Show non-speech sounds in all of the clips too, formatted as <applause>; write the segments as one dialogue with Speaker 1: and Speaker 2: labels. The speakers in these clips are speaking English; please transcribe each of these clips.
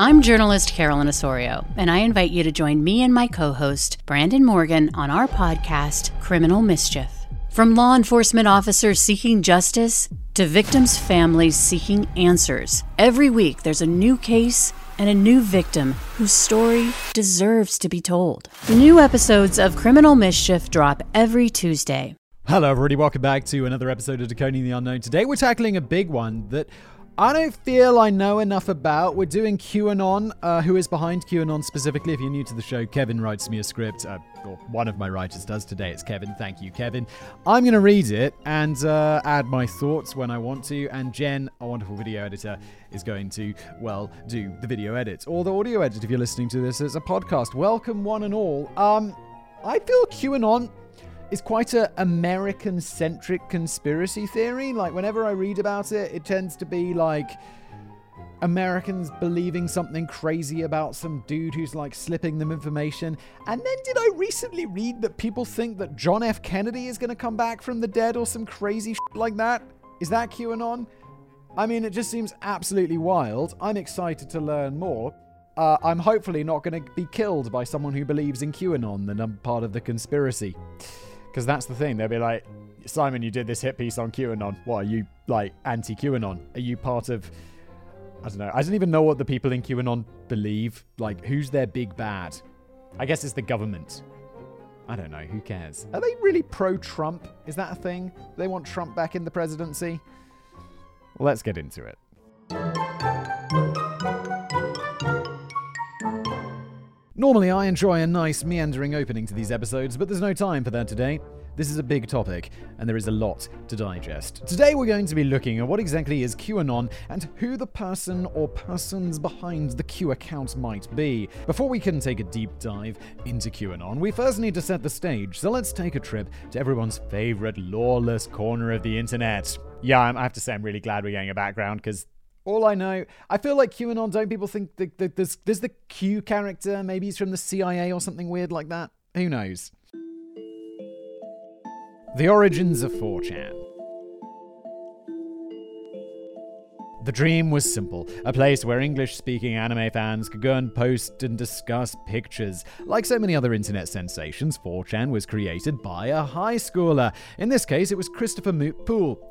Speaker 1: I'm journalist Carolyn Osorio, and I invite you to join me and my co host, Brandon Morgan, on our podcast, Criminal Mischief. From law enforcement officers seeking justice to victims' families seeking answers, every week there's a new case and a new victim whose story deserves to be told. New episodes of Criminal Mischief drop every Tuesday.
Speaker 2: Hello, everybody. Welcome back to another episode of Decoding the Unknown. Today, we're tackling a big one that I don't feel I know enough about. We're doing QAnon. Uh, who is behind QAnon specifically? If you're new to the show, Kevin writes me a script, uh, or one of my writers does today. It's Kevin. Thank you, Kevin. I'm going to read it and uh, add my thoughts when I want to. And Jen, a wonderful video editor, is going to, well, do the video edit or the audio edit if you're listening to this as a podcast. Welcome, one and all. Um, I feel QAnon is quite a American centric conspiracy theory. Like whenever I read about it, it tends to be like Americans believing something crazy about some dude who's like slipping them information. And then did I recently read that people think that John F. Kennedy is going to come back from the dead or some crazy shit like that? Is that QAnon? I mean, it just seems absolutely wild. I'm excited to learn more. Uh, I'm hopefully not going to be killed by someone who believes in QAnon and I'm part of the conspiracy. Because that's the thing. They'll be like, Simon, you did this hit piece on QAnon. What, are you like anti QAnon? Are you part of. I don't know. I don't even know what the people in QAnon believe. Like, who's their big bad? I guess it's the government. I don't know. Who cares? Are they really pro Trump? Is that a thing? They want Trump back in the presidency? Let's get into it. Normally, I enjoy a nice meandering opening to these episodes, but there's no time for that today. This is a big topic, and there is a lot to digest. Today, we're going to be looking at what exactly is QAnon and who the person or persons behind the Q account might be. Before we can take a deep dive into QAnon, we first need to set the stage, so let's take a trip to everyone's favorite lawless corner of the internet. Yeah, I have to say, I'm really glad we're getting a background because all I know, I feel like QAnon. Don't people think that, there's, there's the Q character? Maybe he's from the CIA or something weird like that. Who knows? The origins of 4chan. The dream was simple a place where English speaking anime fans could go and post and discuss pictures. Like so many other internet sensations, 4chan was created by a high schooler. In this case, it was Christopher Moot.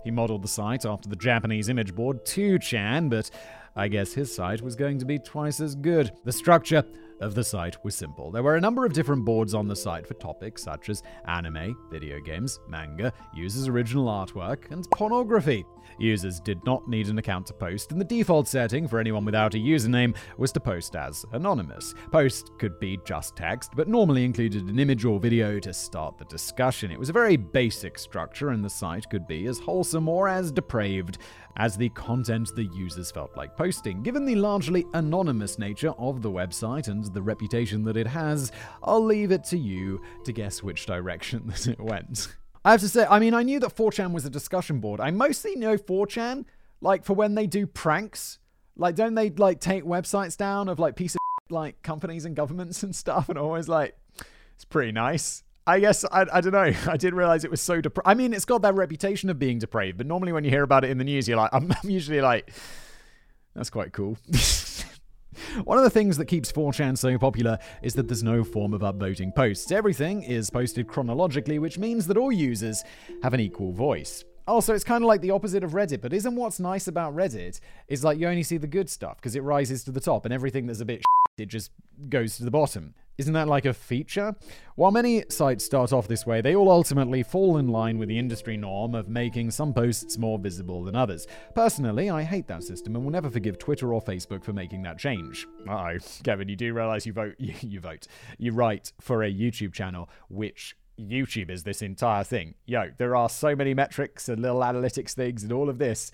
Speaker 2: He modeled the site after the Japanese image board 2chan, but I guess his site was going to be twice as good. The structure of the site was simple. There were a number of different boards on the site for topics such as anime, video games, manga, users' original artwork, and pornography. Users did not need an account to post, and the default setting for anyone without a username was to post as anonymous. Post could be just text, but normally included an image or video to start the discussion. It was a very basic structure, and the site could be as wholesome or as depraved as the content the users felt like posting. Given the largely anonymous nature of the website and the reputation that it has, I'll leave it to you to guess which direction <laughs> that it went. I have to say, I mean, I knew that 4chan was a discussion board. I mostly know 4chan, like, for when they do pranks. Like, don't they, like, take websites down of, like, piece of <laughs> like, companies and governments and stuff? And always, like, it's pretty nice. I guess, I, I don't know. <laughs> I didn't realize it was so depraved. I mean, it's got that reputation of being depraved, but normally when you hear about it in the news, you're like, I'm, <laughs> I'm usually like, that's quite cool. One of the things that keeps 4chan so popular is that there's no form of upvoting posts. Everything is posted chronologically, which means that all users have an equal voice. Also, it's kind of like the opposite of Reddit, but isn't what's nice about Reddit is like you only see the good stuff because it rises to the top and everything that's a bit <laughs> it just goes to the bottom. Isn't that like a feature? While many sites start off this way, they all ultimately fall in line with the industry norm of making some posts more visible than others. Personally, I hate that system and will never forgive Twitter or Facebook for making that change. Oh, Kevin, you do realize you vote, <laughs> you, you vote, you write for a YouTube channel which YouTube is this entire thing. Yo, there are so many metrics and little analytics things and all of this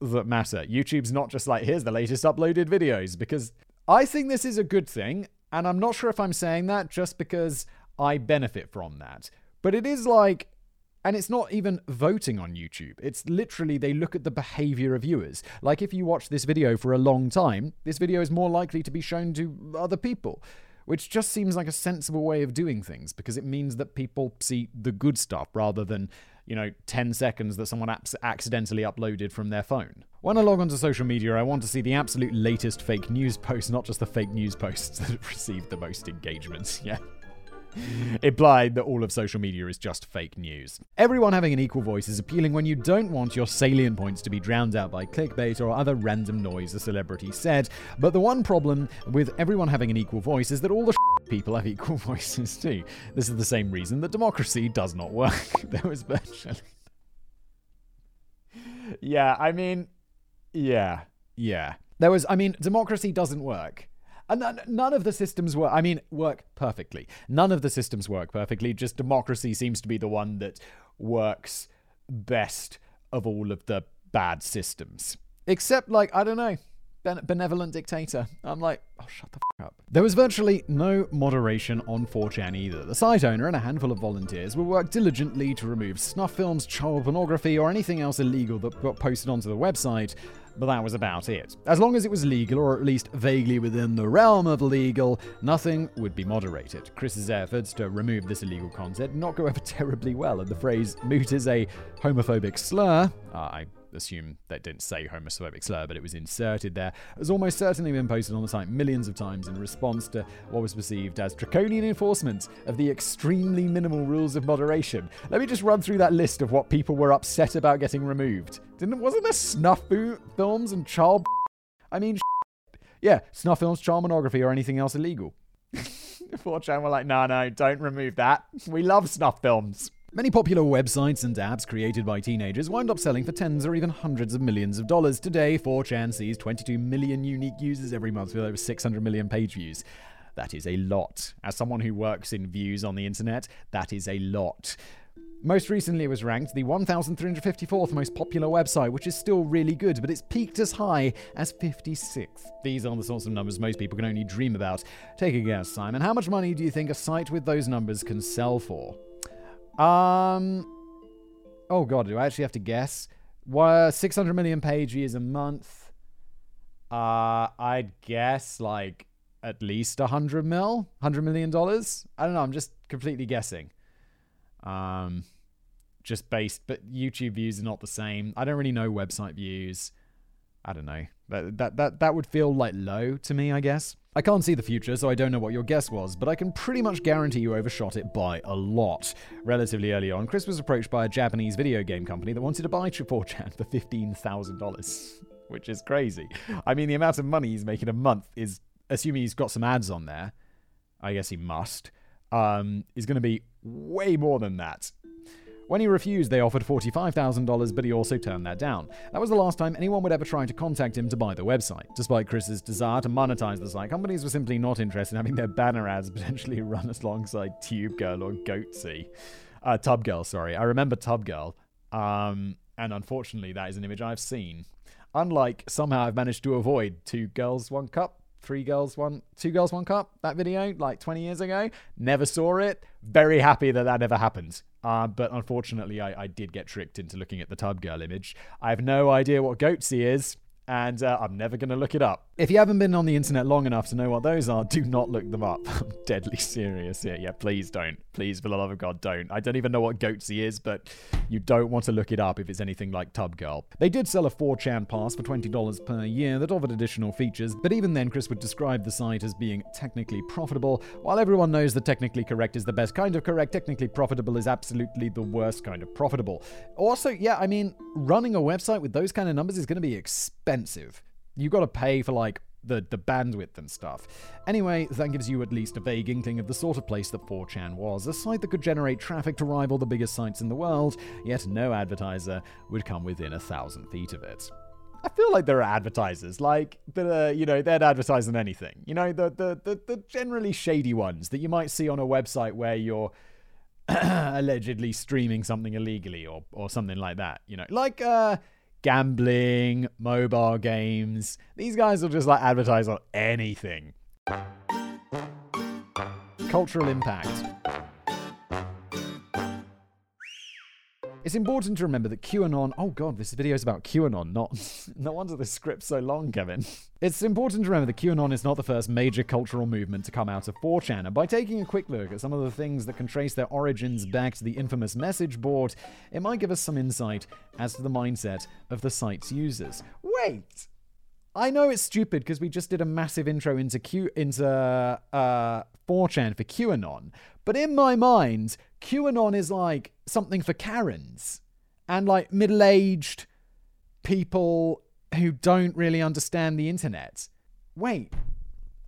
Speaker 2: that matter. YouTube's not just like, here's the latest uploaded videos, because I think this is a good thing. And I'm not sure if I'm saying that just because I benefit from that. But it is like, and it's not even voting on YouTube. It's literally they look at the behavior of viewers. Like if you watch this video for a long time, this video is more likely to be shown to other people, which just seems like a sensible way of doing things because it means that people see the good stuff rather than you know, 10 seconds that someone accidentally uploaded from their phone. When I log onto social media, I want to see the absolute latest fake news posts, not just the fake news posts <laughs> that have received the most engagement. <laughs> Yeah <laughs> implied that all of social media is just fake news. Everyone having an equal voice is appealing when you don't want your salient points to be drowned out by clickbait or other random noise a celebrity said. But the one problem with everyone having an equal voice is that all the <laughs> people have equal <laughs> voices too. This is the same reason that democracy does not work. there was virtually. yeah, I mean, yeah, yeah. There was, I mean, democracy doesn't work Uh, and none of the systems work. I mean, work perfectly. None of the systems work perfectly. Just democracy seems to be the one that works best of all of the bad systems. Except, like, I don't know, benevolent dictator. I'm like, oh, shut the fuck up. There was virtually no moderation on 4chan either. The site owner and a handful of volunteers will work diligently to remove snuff films, child pornography, or anything else illegal that got posted onto the website but that was about it. As long as it was legal, or at least vaguely within the realm of legal, nothing would be moderated. Chris's efforts to remove this illegal content did not go over <laughs> terribly well, and the phrase moot is a homophobic slur. Uh, I assume they didn't say homophobic slur, but it was inserted there, has almost certainly been posted on the site millions of times in response to what was perceived as draconian enforcement of the extremely minimal rules of moderation. Let me just run through that list of what people were upset about getting removed. Didn't wasn't there snuff films and child? I mean, yeah, snuff films, child pornography, or anything else illegal. <laughs> 4chan were like, no, no, don't remove that. We love snuff films. Many popular websites and apps created by teenagers wind up selling for tens or even hundreds of millions of dollars. Today, 4chan sees 22 million unique users every month with over 600 million page views. That is a lot. As someone who works in views on the internet, that is a lot. Most recently, it was ranked the 1,354th most popular website, which is still really good, but it's peaked as high as 56th. These are the sorts of numbers most people can only dream about. Take a guess, Simon. How much money do you think a site with those numbers can sell for? Um. Oh god, do I actually have to guess? What 600 million page views a month? Uh, I'd guess like at least a 100 mil, 100 million dollars. I don't know. I'm just completely guessing. Um, just based, but YouTube views are not the same. I don't really know website views. I don't know. That that that that would feel like low to me, I guess. I can't see the future, so I don't know what your guess was, but I can pretty much guarantee you overshot it by a lot. Relatively early on, Chris was approached by a Japanese video game company that wanted to buy 4chan for $15,000, which is crazy. I mean, the amount of money he's making a month is, assuming he's got some ads on there, I guess he must, um, is going to be way more than that. When he refused, they offered $45,000, but he also turned that down. That was the last time anyone would ever try to contact him to buy the website. Despite Chris's desire to monetize the site, companies were simply not interested in having their banner ads <laughs> potentially run alongside Tube Girl or Goatse. Uh, Tub Girl, sorry. I remember Tub Girl. Um, and unfortunately, that is an image I've seen. Unlike somehow I've managed to avoid two girls, one cup, three girls, one, two girls, one cup, that video like 20 years ago. Never saw it. Very happy that that never happened. Uh, but unfortunately, I, I, did get tricked into looking at the tub girl image. I have no idea what Goatse is, and uh, I'm never going to look it up. If you haven't been on the internet long enough to know what those are, do not look them up. <laughs> I'm deadly serious here. Yeah, please don't. Please, for the love of God, don't. I don't even know what Goatse is, but you don't want to look it up if it's anything like Tub Girl. They did sell a 4chan pass for $20 per year that offered additional features, but even then, Chris would describe the site as being technically profitable. While everyone knows that technically correct is the best kind of correct, technically profitable is absolutely the worst kind of profitable. Also, yeah, I mean, running a website with those kind of numbers is going to be expensive you got to pay for like the, the bandwidth and stuff. Anyway, that gives you at least a vague inkling of the sort of place that 4chan was a site that could generate traffic to rival the biggest sites in the world, yet no advertiser would come within a thousand feet of it. I feel like there are advertisers, like that are, you know, they'd advertise on anything. You know, the, the, the, the generally shady ones that you might see on a website where you're <clears throat> allegedly streaming something illegally or, or something like that. You know, like, uh, gambling, mobile games. These guys will just like advertise on anything. Cultural impact. It's important to remember that QAnon. Oh god, this video is about QAnon, not. <laughs> no wonder the script's so long, Kevin. It's important to remember that QAnon is not the first major cultural movement to come out of 4chan, and by taking a quick look at some of the things that can trace their origins back to the infamous message board, it might give us some insight as to the mindset of the site's users. Wait! I know it's stupid because we just did a massive intro into Q into uh, 4chan for QAnon, but in my mind, QAnon is like something for Karens and like middle-aged people who don't really understand the internet. Wait,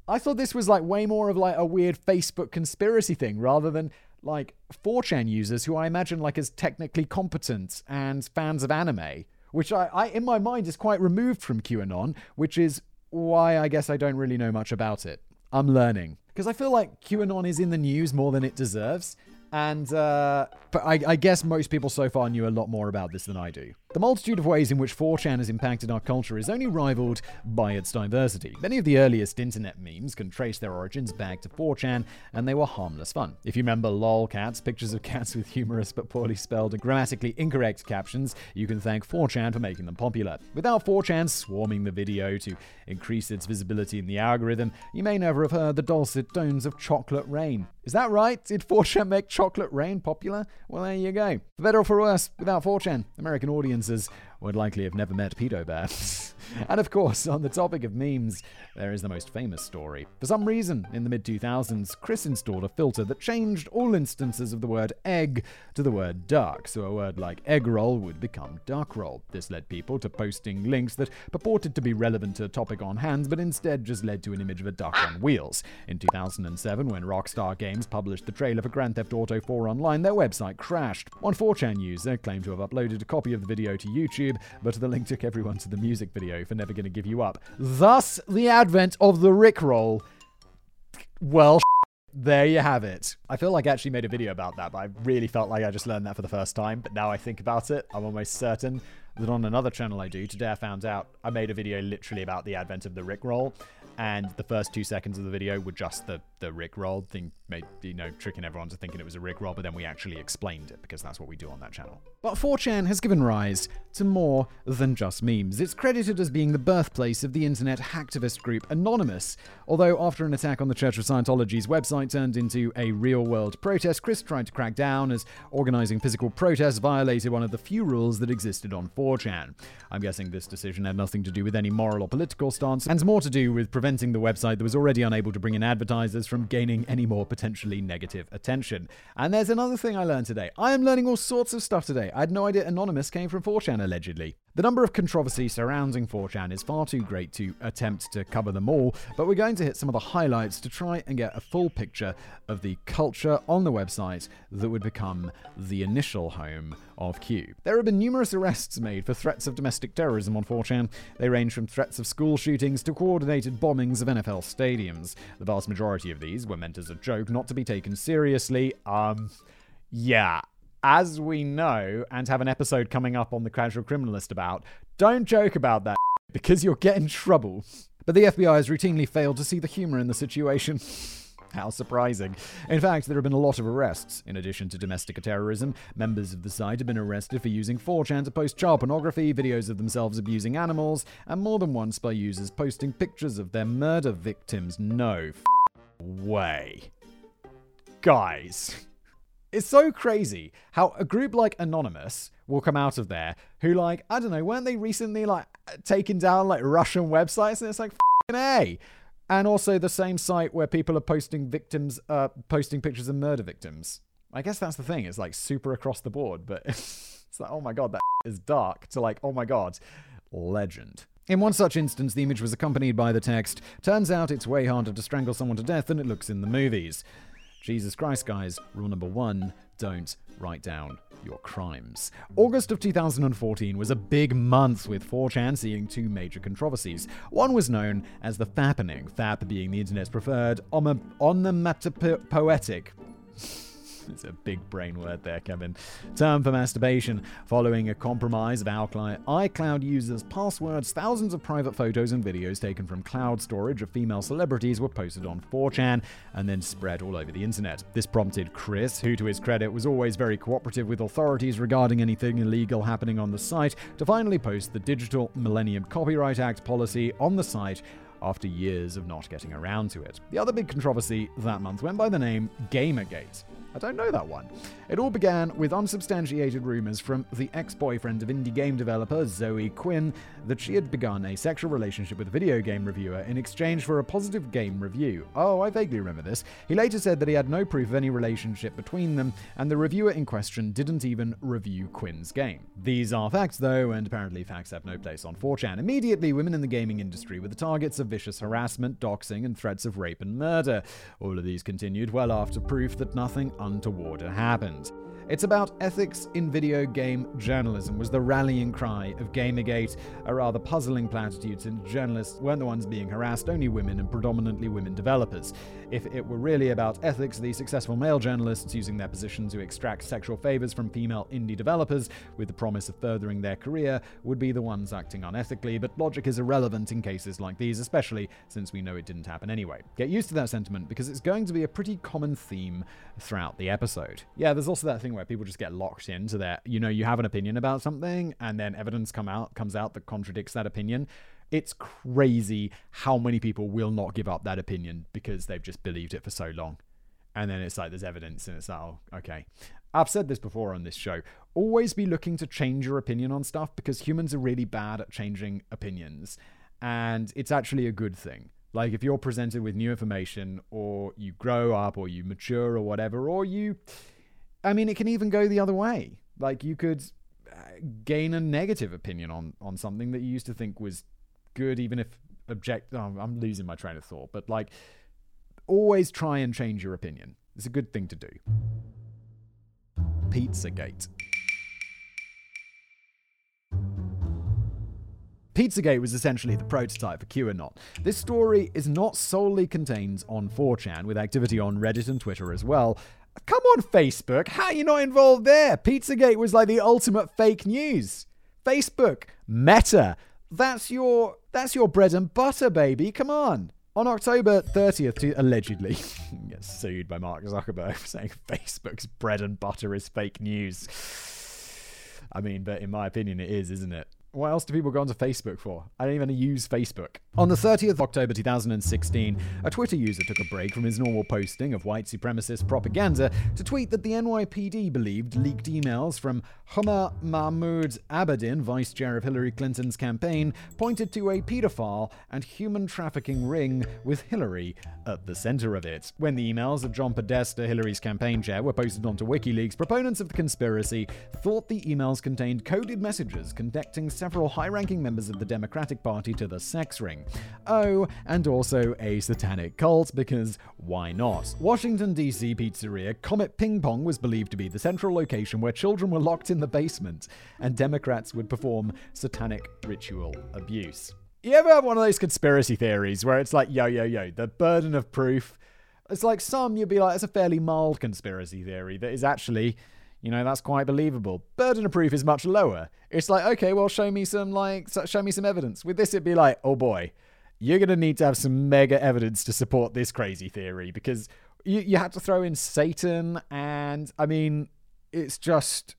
Speaker 2: I thought this was like way more of like a weird Facebook conspiracy thing rather than like 4chan users who I imagine like as technically competent and fans of anime which I, I, in my mind, is quite removed from QAnon, which is why I guess I don't really know much about it. I'm learning. Because I feel like QAnon is in the news more than it deserves. And, uh, but I, I guess most people so far knew a lot more about this than I do. The multitude of ways in which 4chan has impacted our culture is only rivaled by its diversity. Many of the earliest internet memes can trace their origins back to 4chan, and they were harmless fun. If you remember lol cats, pictures of cats with humorous but poorly spelled and grammatically incorrect captions, you can thank 4chan for making them popular. Without 4chan swarming the video to increase its visibility in the algorithm, you may never have heard the dulcet tones of Chocolate Rain. Is that right? Did 4chan make Chocolate Rain popular? Well, there you go. For better or for worse, without 4chan, American audiences would likely have never met Pedo Bear. <laughs> and of course, on the topic of memes, there is the most famous story. For some reason, in the mid 2000s, Chris installed a filter that changed all instances of the word egg to the word duck, so a word like egg roll would become duck roll. This led people to posting links that purported to be relevant to a topic on hand, but instead just led to an image of a duck on wheels. In 2007, when Rockstar Games published the trailer for Grand Theft Auto 4 Online, their website crashed. One 4chan user claimed to have uploaded a copy of the video to YouTube YouTube, but the link took everyone to the music video for Never Gonna Give You Up. Thus, the advent of the Rickroll. Well, <laughs> there you have it. I feel like I actually made a video about that, but I really felt like I just learned that for the first time. But now I think about it, I'm almost certain that on another channel I do, today I found out I made a video literally about the advent of the Rickroll, and the first two seconds of the video were just the the Rickroll thing, made you know tricking everyone to thinking it was a Rickroll, but then we actually explained it because that's what we do on that channel. But 4chan has given rise to more than just memes. It's credited as being the birthplace of the internet hacktivist group Anonymous. Although after an attack on the Church of Scientology's website turned into a real-world protest, Chris tried to crack down as organizing physical protests violated one of the few rules that existed on 4chan. I'm guessing this decision had nothing to do with any moral or political stance, and more to do with preventing the website that was already unable to bring in advertisers from gaining any more potentially negative attention. And there's another thing I learned today. I am learning all sorts of stuff today. I had no idea Anonymous came from 4chan allegedly. The number of controversies surrounding 4chan is far too great to attempt to cover them all, but we're going to hit some of the highlights to try and get a full picture of the culture on the website that would become the initial home of Q. There have been numerous arrests made for threats of domestic terrorism on 4chan. They range from threats of school shootings to coordinated bombings of NFL stadiums. The vast majority of these were meant as a joke, not to be taken seriously. Um, yeah, as we know and have an episode coming up on the Casual Criminalist about, don't joke about that <laughs> because you'll get in trouble. But the FBI has routinely failed to see the humor in the situation. <laughs> How surprising. In fact, there have been a lot of arrests. In addition to domestic terrorism, members of the site have been arrested for using 4chan to post child pornography, videos of themselves abusing animals, and more than once by users posting pictures of their murder victims. No way. Guys. It's so crazy how a group like Anonymous will come out of there who, like, I don't know, weren't they recently, like, taking down, like, Russian websites? And it's like, A. And also the same site where people are posting victims, uh, posting pictures of murder victims. I guess that's the thing. It's, like, super across the board, but <laughs> it's like, oh my god, that <laughs> is dark, to, like, oh my god, legend. In one such instance, the image was accompanied by the text, Turns out it's way harder to strangle someone to death than it looks in the movies. Jesus Christ, guys, rule number one don't write down your crimes. August of 2014 was a big month with 4chan seeing two major controversies. One was known as the Fappening, Fap being the internet's preferred onomatopoetic it's a big brain word there, Kevin. Term for masturbation. Following a compromise of our client iCloud users' passwords, thousands of private photos and videos taken from cloud storage of female celebrities were posted on 4chan and then spread all over the internet. This prompted Chris, who to his credit was always very cooperative with authorities regarding anything illegal happening on the site, to finally post the Digital Millennium Copyright Act policy on the site after years of not getting around to it. The other big controversy that month went by the name Gamergate. I don't know that one. It all began with unsubstantiated rumors from the ex boyfriend of indie game developer Zoe Quinn that she had begun a sexual relationship with a video game reviewer in exchange for a positive game review. Oh, I vaguely remember this. He later said that he had no proof of any relationship between them, and the reviewer in question didn't even review Quinn's game. These are facts, though, and apparently facts have no place on 4chan. Immediately, women in the gaming industry were the targets of vicious harassment, doxing, and threats of rape and murder. All of these continued well after proof that nothing untoward had happened. It's about ethics in video game journalism was the rallying cry of Gamergate, a rather puzzling platitude since journalists weren't the ones being harassed, only women and predominantly women developers. If it were really about ethics, the successful male journalists using their position to extract sexual favors from female indie developers with the promise of furthering their career would be the ones acting unethically, but logic is irrelevant in cases like these, especially since we know it didn't happen anyway. Get used to that sentiment because it's going to be a pretty common theme throughout the episode. Yeah, there's also that thing where people just get locked into that, you know, you have an opinion about something and then evidence come out comes out that contradicts that opinion. It's crazy how many people will not give up that opinion because they've just believed it for so long. And then it's like there's evidence and it's like, oh, okay. I've said this before on this show. Always be looking to change your opinion on stuff because humans are really bad at changing opinions. And it's actually a good thing. Like if you're presented with new information or you grow up or you mature or whatever, or you I mean, it can even go the other way. Like you could uh, gain a negative opinion on on something that you used to think was good, even if object. Oh, I'm losing my train of thought, but like, always try and change your opinion. It's a good thing to do. Pizzagate. Pizzagate was essentially the prototype for QAnon. This story is not solely contained on 4chan, with activity on Reddit and Twitter as well, Come on, Facebook. How are you not involved there? Pizzagate was like the ultimate fake news. Facebook, Meta. That's your that's your bread and butter, baby. Come on. On October 30th, to, allegedly, <laughs> get sued by Mark Zuckerberg for saying Facebook's bread and butter is fake news. I mean, but in my opinion, it is, isn't it? What else do people go onto Facebook for? I don't even use Facebook. On the 30th of October 2016, a Twitter user took a break from his normal posting of white supremacist propaganda to tweet that the NYPD believed leaked emails from Huma Mahmoud Abedin, vice chair of Hillary Clinton's campaign, pointed to a pedophile and human trafficking ring with Hillary at the center of it. When the emails of John Podesta, Hillary's campaign chair, were posted onto WikiLeaks, proponents of the conspiracy thought the emails contained coded messages connecting several high ranking members of the Democratic Party to the sex ring. Oh, and also a satanic cult, because why not? Washington, D.C. pizzeria Comet Ping Pong was believed to be the central location where children were locked in the basement, and Democrats would perform satanic ritual abuse. You ever have one of those conspiracy theories where it's like, yo, yo, yo, the burden of proof? It's like some you'd be like, it's a fairly mild conspiracy theory that is actually you know, that's quite believable. Burden of proof is much lower. It's like, okay, well, show me some, like, show me some evidence. With this, it'd be like, oh boy, you're going to need to have some mega evidence to support this crazy theory because you, you had to throw in Satan. And I mean, it's just,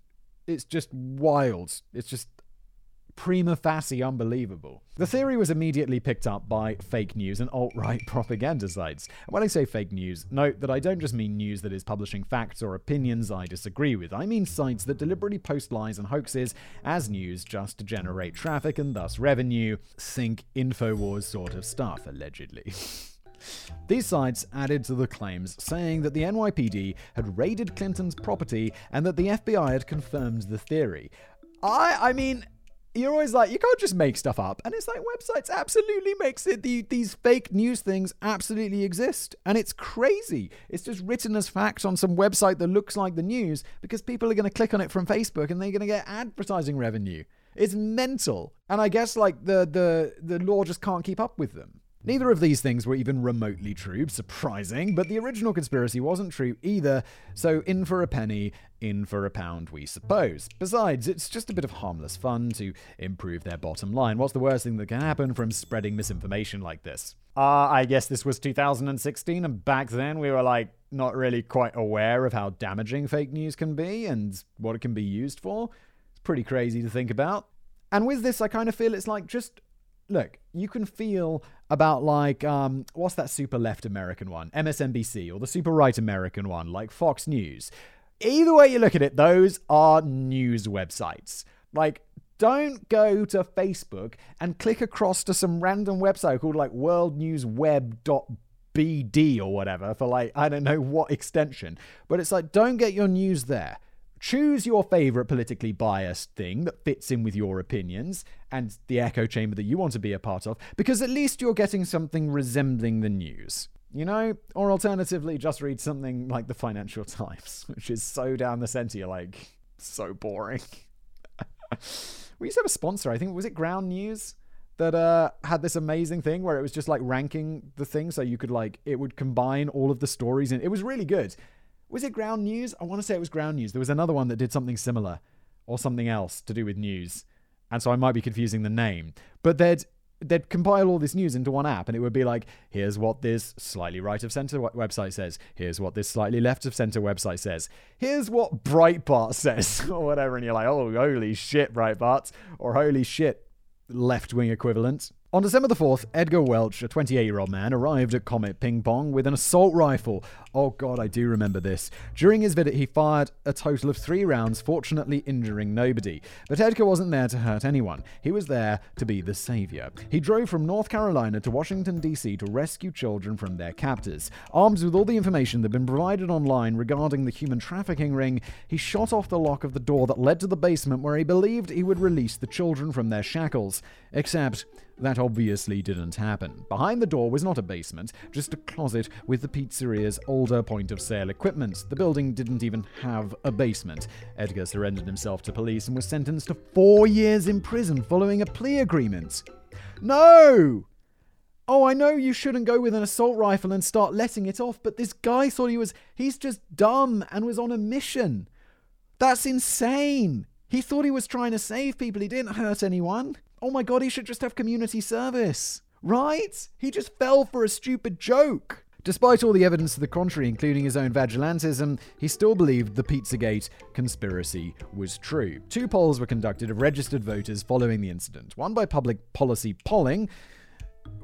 Speaker 2: it's just wild. It's just prima facie unbelievable. The theory was immediately picked up by fake news and alt right <laughs> propaganda sites. And when I say fake news, note that I don't just mean news that is publishing facts or opinions I disagree with. I mean sites that deliberately post lies and hoaxes as news just to generate traffic and thus revenue. Think InfoWars sort of stuff, allegedly. <laughs> These sites added to the claims, saying that the NYPD had raided Clinton's property and that the FBI had confirmed the theory. I, I mean, you're always like, you can't just make stuff up. And it's like websites absolutely makes it the, these fake news things absolutely exist. And it's crazy. It's just written as fact on some website that looks like the news because people are going to click on it from Facebook and they're going to get advertising revenue. It's mental. And I guess like the the the law just can't keep up with them. Neither of these things were even remotely true, surprising, but the original conspiracy wasn't true either, so in for a penny, in for a pound, we suppose. Besides, it's just a bit of harmless fun to improve their bottom line. What's the worst thing that can happen from spreading misinformation like this? Uh, I guess this was 2016, and back then we were like not really quite aware of how damaging fake news can be and what it can be used for. It's pretty crazy to think about. And with this, I kind of feel it's like just look, you can feel about like um, what's that super left American one, MSNBC, or the super right American one, like Fox News. Either way you look at it, those are news websites. Like, don't go to Facebook and click across to some random website called like worldnewsweb.bd or whatever for like I don't know what extension. But it's like don't get your news there. Choose your favorite politically biased thing that fits in with your opinions and the echo chamber that you want to be a part of, because at least you're getting something resembling the news. You know? Or alternatively, just read something like the Financial Times, <laughs> which is so down the center, you're like, so boring. <laughs> we used to have a sponsor, I think, was it Ground News? That uh, had this amazing thing where it was just like ranking the thing so you could like, it would combine all of the stories and it was really good. Was it Ground News? I want to say it was Ground News. There was another one that did something similar or something else to do with news. And so I might be confusing the name. But they'd they'd compile all this news into one app and it would be like here's what this slightly right of center website says here's what this slightly left of center website says here's what breitbart says <laughs> or whatever and you're like oh holy shit breitbart or holy shit left wing equivalent on December the 4th, Edgar Welch, a 28 year old man, arrived at Comet Ping Pong with an assault rifle. Oh god, I do remember this. During his visit, he fired a total of three rounds, fortunately injuring nobody. But Edgar wasn't there to hurt anyone, he was there to be the savior. He drove from North Carolina to Washington, D.C. to rescue children from their captors. Armed with all the information that had been provided online regarding the human trafficking ring, he shot off the lock of the door that led to the basement where he believed he would release the children from their shackles. Except, that obviously didn't happen. Behind the door was not a basement, just a closet with the pizzeria's older point of sale equipment. The building didn't even have a basement. Edgar surrendered himself to police and was sentenced to four years in prison following a plea agreement. No! Oh, I know you shouldn't go with an assault rifle and start letting it off, but this guy thought he was. He's just dumb and was on a mission. That's insane. He thought he was trying to save people, he didn't hurt anyone oh my god, he should just have community service. Right? He just fell for a stupid joke. Despite all the evidence to the contrary, including his own vigilantism, he still believed the Pizzagate conspiracy was true. Two polls were conducted of registered voters following the incident one by public policy polling.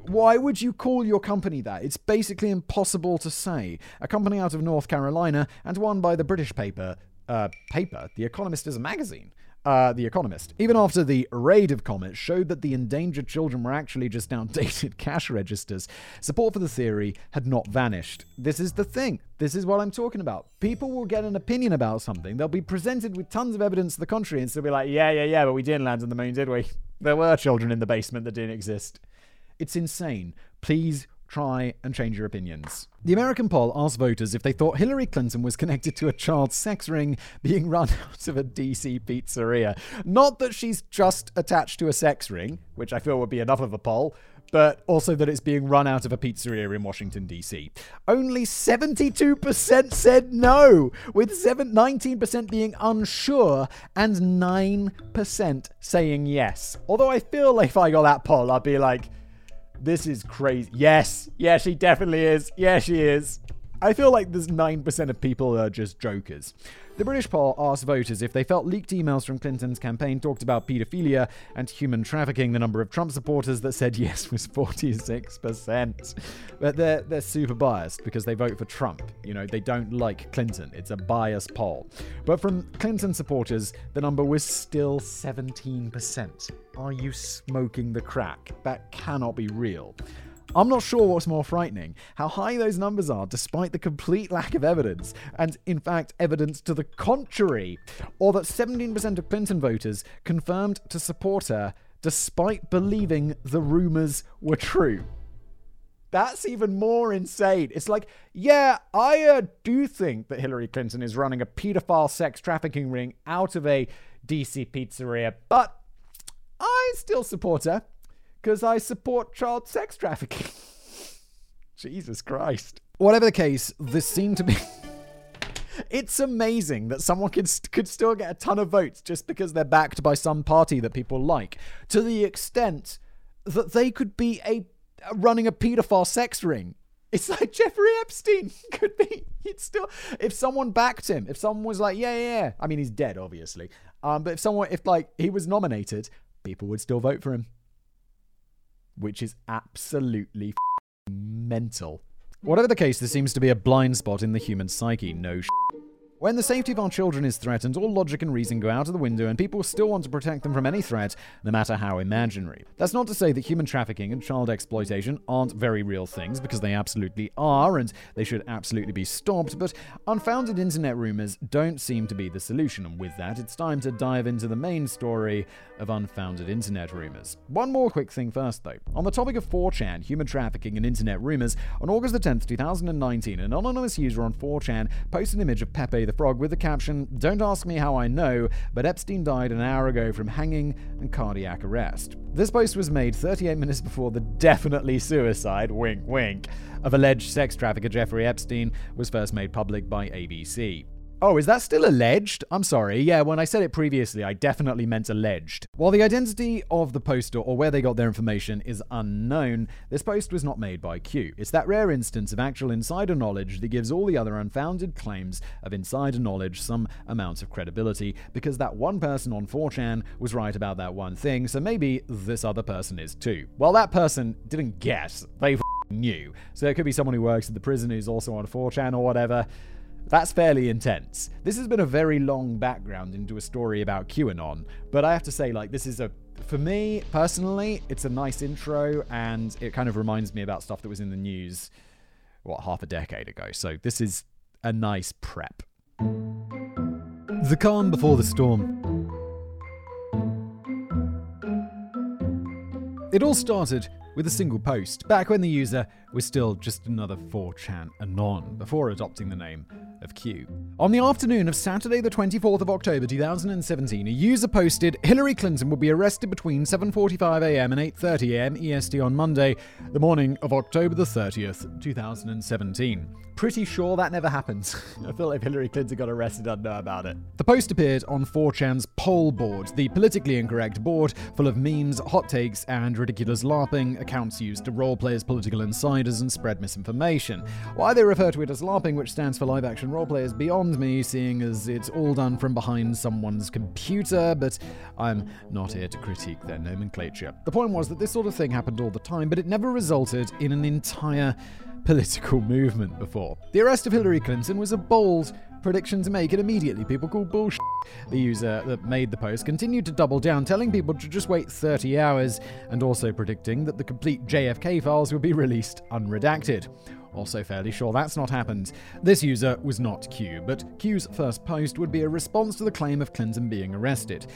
Speaker 2: Why would you call your company that? It's basically impossible to say. A company out of North Carolina, and one by the British paper, uh, paper, The Economist is a magazine uh, The Economist. Even after the raid of Comet showed that the endangered children were actually just <laughs> outdated cash registers, support for the theory had not vanished. This is the thing. This is what I'm talking about. People will get an opinion about something. They'll be presented with tons of evidence to the contrary and still be like, yeah, yeah, yeah, but we didn't land on the moon, did we? There were children in the basement that didn't exist. It's insane. Please try and change your opinions. The American poll asked voters if they thought Hillary Clinton was connected to a child sex ring being <laughs> run out of a DC pizzeria. Not that she's just attached to a sex ring, which I feel would be enough of a poll, but also that it's being run out of a pizzeria in Washington, D.C. Only 72% said no, with 7, 19% being unsure and 9% saying yes. Although I feel like if I got that poll, I'd be like, this is crazy. Yes. Yeah, she definitely is. Yeah, she is. I feel like there's 9% of people are just jokers. The British poll asked voters if they felt leaked emails from Clinton's campaign talked about paedophilia and human trafficking. The number of Trump supporters that said <laughs> yes was 46%. But they're, they're super biased because they vote for Trump. You know, they don't like Clinton. It's a biased poll. But from Clinton supporters, the number was still 17%. Are you smoking the crack? That cannot be real. I'm not sure what's more frightening how high those numbers are, despite the complete lack of evidence, and in fact, evidence to the contrary, or that 17% of Clinton voters confirmed to support her despite believing the rumors were true. That's even more insane. It's like, yeah, I uh, do think that Hillary Clinton is running a pedophile sex trafficking ring out of a DC pizzeria, but I still support her because I support child sex trafficking. <laughs> Jesus Christ. Whatever the case, this seemed to be. <laughs> it's amazing that someone could, could still get a ton of votes just because they're backed by some party that people like, to the extent that they could be a running a pedophile sex ring. It's <laughs> like Jeffrey Epstein could be. He'd still, if someone backed him, if someone was like, yeah, yeah, yeah. I mean, he's dead, obviously. Um, but if someone, if like he was nominated, people would still vote for him, which is absolutely mental. Whatever the case, there seems to be a blind spot in the human psyche. No. When the safety of our children is threatened, all logic and reason go out of the window, and people still want to protect them from any threat, no matter how imaginary. That's not to say that human trafficking and child exploitation aren't very real things, because they absolutely are, and they should absolutely be stopped, but unfounded internet rumors don't seem to be the solution, and with that, it's time to dive into the main story of unfounded internet rumors. One more quick thing first, though. On the topic of 4chan, human trafficking, and internet rumors, on August the 10th, 2019, an anonymous user on 4chan posted an image of Pepe the Frog with the caption, Don't ask me how I know, but Epstein died an hour ago from hanging and cardiac arrest. This post was made 38 minutes before the definitely suicide, wink wink, of alleged sex trafficker Jeffrey Epstein was first made public by ABC. Oh, is that still alleged? I'm sorry. Yeah, when I said it previously, I definitely meant alleged. While the identity of the poster or where they got their information is unknown, this post was not made by Q. It's that rare instance of actual insider knowledge that gives all the other unfounded claims of insider knowledge some amount of credibility, because that one person on 4chan was right about that one thing, so maybe this other person is too. Well, that person didn't guess, they knew. So it could be someone who works at the prison who's also on 4chan or whatever. That's fairly intense. This has been a very long background into a story about QAnon, but I have to say, like, this is a for me personally, it's a nice intro and it kind of reminds me about stuff that was in the news, what, half a decade ago. So this is a nice prep. The calm before the storm. It all started with a single post, back when the user was still just another 4chan anon, before adopting the name of Q. On the afternoon of Saturday, the 24th of October 2017, a user posted Hillary Clinton will be arrested between 7:45 a.m. and 8:30 a.m. EST on Monday, the morning of October the 30th, 2017. Pretty sure that never happens. <laughs> I feel like if Hillary Clinton got arrested, I'd know about it. The post appeared on 4chan's pol board, the politically incorrect board full of memes, hot takes, and ridiculous LARPing accounts used to roleplay as political insiders and spread misinformation. Why they refer to it as LARPing, which stands for live action roleplay, is beyond me, seeing as it's all done from behind someone's computer, but I'm not here to critique their nomenclature. The point was that this sort of thing happened all the time, but it never resulted in an entire political movement before. The arrest of Hillary Clinton was a bold prediction to make, and immediately people called bullshit. The user that made the post continued to double down, telling people to just wait 30 hours, and also predicting that the complete JFK files would be released unredacted. Also, fairly sure that's not happened. This user was not Q, but Q's first post would be a response to the claim of Clinton being arrested.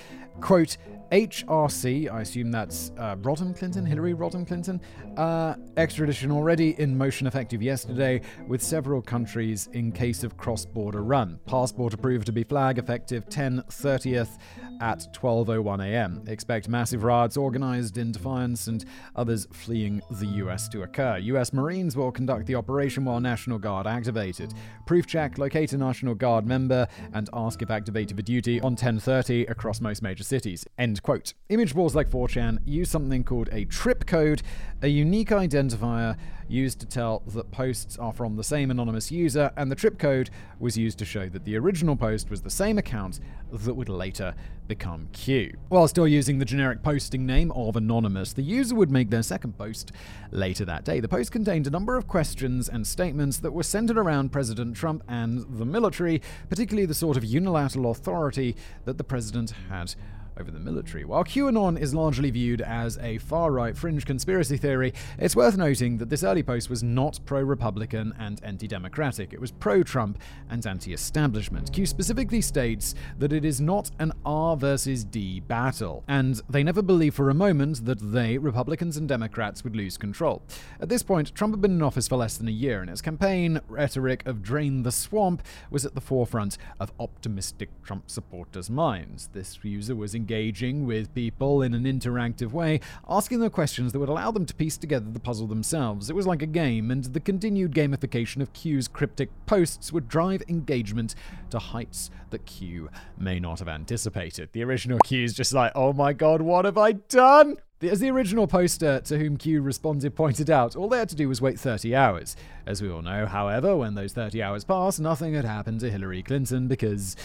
Speaker 2: Quote, HRC, I assume that's uh, Rodham Clinton, Hillary Rodham Clinton, uh, extradition already in motion effective yesterday with several countries in case of cross border run. Passport approved to be flag effective 10.30th at 12.01 am. Expect massive riots organized in defiance and others fleeing the US to occur. US Marines will conduct the operation while National Guard activated. Proof check, locate a National Guard member and ask if activated for duty on 10.30 across most major cities. End quote. Image boards like 4chan use something called a trip code, a unique identifier used to tell that posts are from the same anonymous user, and the trip code was used to show that the original post was the same account that would later become Q. While still using the generic posting name of Anonymous, the user would make their second post later that day. The post contained a number of questions and statements that were centered around President Trump and the military, particularly the sort of unilateral authority that the president had over the military. While QAnon is largely viewed as a far right fringe conspiracy theory, it's worth noting that this early post was not pro Republican and anti Democratic. It was pro Trump and anti establishment. Q specifically states that it is not an R versus D battle, and they never believed for a moment that they, Republicans and Democrats, would lose control. At this point, Trump had been in office for less than a year, and his campaign rhetoric of drain the swamp was at the forefront of optimistic Trump supporters' minds. This user was engaging with people in an interactive way, asking them questions that would allow them to piece together the puzzle themselves. It was like a game, and the continued gamification of Q's cryptic posts would drive engagement to heights that Q may not have anticipated. The original Q is just like, oh my god, what have I done? As the original poster to whom Q responded pointed out, all they had to do was wait 30 hours. As we all know, however, when those 30 hours passed, nothing had happened to Hillary Clinton because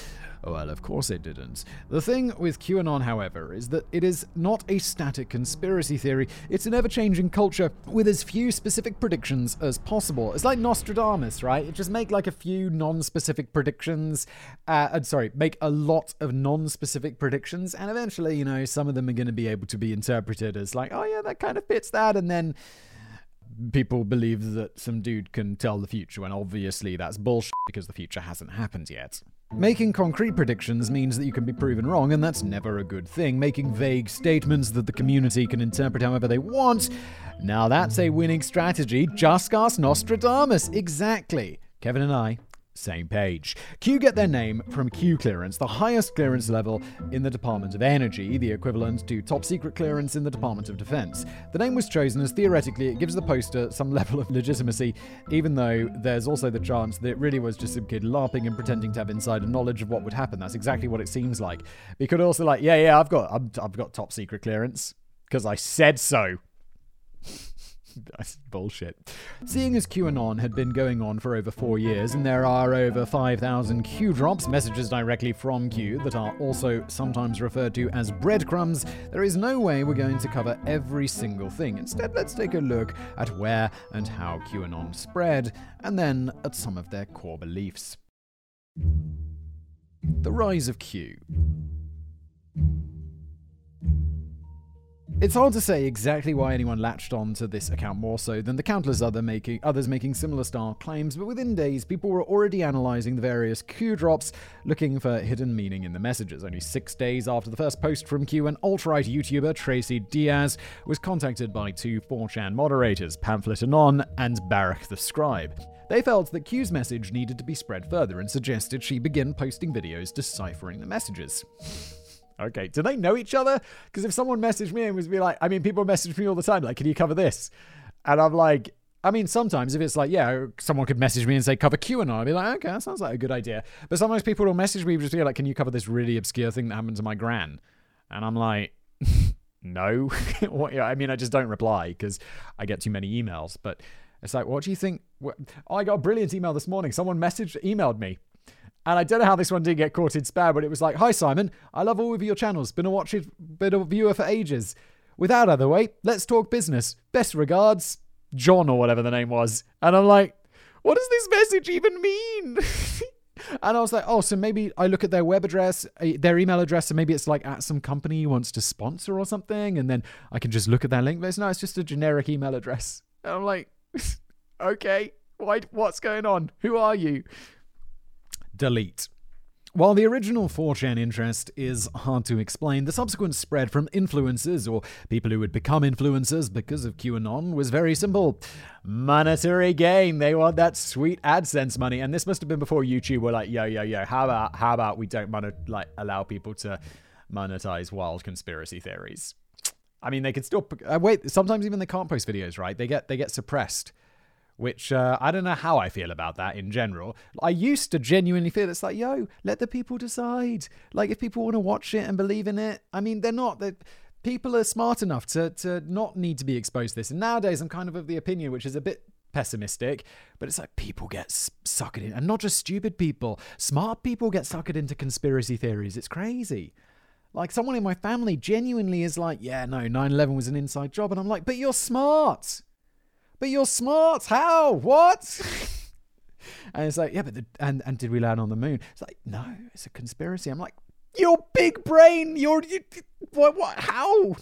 Speaker 2: well, of course it didn't. The thing with QAnon, however, is that it is not a static conspiracy theory. It's an ever changing culture with as few specific predictions as possible. It's like Nostradamus, right? It just make like a few non specific predictions. Uh, sorry, make a lot of non specific predictions, and eventually, you know, some of them are going to be able to be interpreted as like, oh, yeah, that kind of fits that, and then people believe that some dude can tell the future when obviously that's bullshit because the future hasn't happened yet. Making concrete predictions means that you can be proven wrong, and that's never a good thing. Making vague statements that the community can interpret however they want, now that's a winning strategy. Just ask Nostradamus. Exactly. Kevin and I same page. Q get their name from Q clearance, the highest clearance level in the Department of Energy, the equivalent to top secret clearance in the Department of Defense. The name was chosen as theoretically it gives the poster some <laughs> level of legitimacy, even though there's also the chance that it really was just some kid LARPing and pretending to have insider knowledge of what would happen. That's exactly what it seems like. We could also like, yeah, yeah, I've got, I've, I've got top secret clearance because I said so. That's <laughs> bullshit. Seeing as QAnon had been going on for over four years, and there are over 5,000 Q drops, messages directly from Q, that are also sometimes referred to as breadcrumbs, there is no way we're going to cover every single thing. Instead, let's take a look at where and how QAnon spread, and then at some of their core beliefs. The rise of Q. It's hard to say exactly why anyone latched on to this account more so than the countless other making, others making similar style claims, but within days, people were already analyzing the various Q drops, looking for hidden meaning in the messages. Only six days after the first post from Q, an alt-right YouTuber, Tracy Diaz, was contacted by two 4chan moderators, Pamphlet Anon and Barak the Scribe. They felt that Q's message needed to be spread further and suggested she begin posting videos deciphering the messages. Okay, do they know each other? Because if someone messaged me and was be like, I mean, people message me all the time, like, can you cover this? And I'm like, I mean, sometimes if it's like, yeah, someone could message me and say cover QAnon, I'd be like, okay, that sounds like a good idea. But sometimes people will message me just be like, can you cover this really obscure thing that happened to my gran? And I'm like, <laughs> no. <laughs> what, yeah, I mean, I just don't reply because I get too many emails. But it's like, what do you think? Oh, I got a brilliant email this morning. Someone messaged, emailed me and I don't know how this one did get caught in spam, but it was like, Hi Simon, I love all of your channels. Been a watching been a viewer for ages. Without other way, let's talk business. Best regards, John or whatever the name was. And I'm like, what does this message even mean? <laughs> and I was like, oh, so maybe I look at their web address, uh, their email address, and maybe it's like at some company wants to sponsor or something, and then I can just look at their link. But it's, no, it's just a generic email address. And I'm like, <laughs> okay, why, what's going on? Who are you? Delete. While the original 4chan interest is hard to explain, the subsequent spread from influencers or people who would become influencers because of QAnon was very simple. Monetary gain. They want that sweet AdSense money. And this must have been before YouTube were like, yo, yo, yo, how about how about we don't monet- like allow people to monetize wild conspiracy theories? I mean, they could still uh, wait. Sometimes even they can't post videos, right? They get they get suppressed which uh, I don't know how I feel about that in general. I used to genuinely feel it's like, yo, let the people decide. Like, if people want to watch it and believe in it, I mean, they're not. They're, people are smart enough to, to not need to be exposed to this. And nowadays, I'm kind of of the opinion, which is a bit pessimistic, but it's like people get suckered in, and not just stupid people. Smart people get suckered into conspiracy theories. It's crazy. Like, someone in my family genuinely is like, yeah, no, 9 11 was an inside job. And I'm like, but you're smart. But you're smart. How? What? <laughs> and it's like, yeah, but the, and and did we land on the moon? It's like, no, it's a conspiracy. I'm like, your big brain. You're you, what? What? How?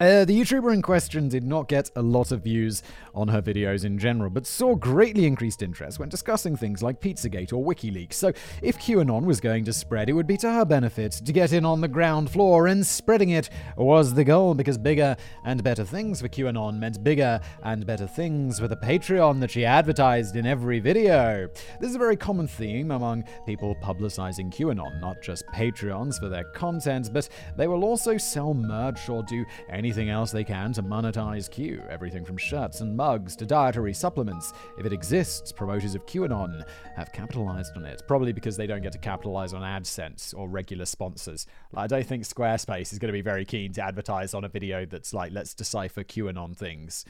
Speaker 2: Uh, the YouTuber in question did not get a lot of views on her videos in general, but saw greatly increased interest when discussing things like Pizzagate or WikiLeaks. So, if QAnon was going to spread, it would be to her benefit to get in on the ground floor, and spreading it was the goal because bigger and better things for QAnon meant bigger and better things for the Patreon that she advertised in every video. This is a very common theme among people publicizing QAnon, not just Patreons for their content, but they will also sell merch or do any anything else they can to monetize Q, everything from shirts and mugs to dietary supplements. If it exists, promoters of QAnon have capitalized on it, probably because they don't get to capitalize on AdSense or regular sponsors. I don't think Squarespace is going to be very keen to advertise on a video that's like, let's decipher QAnon things.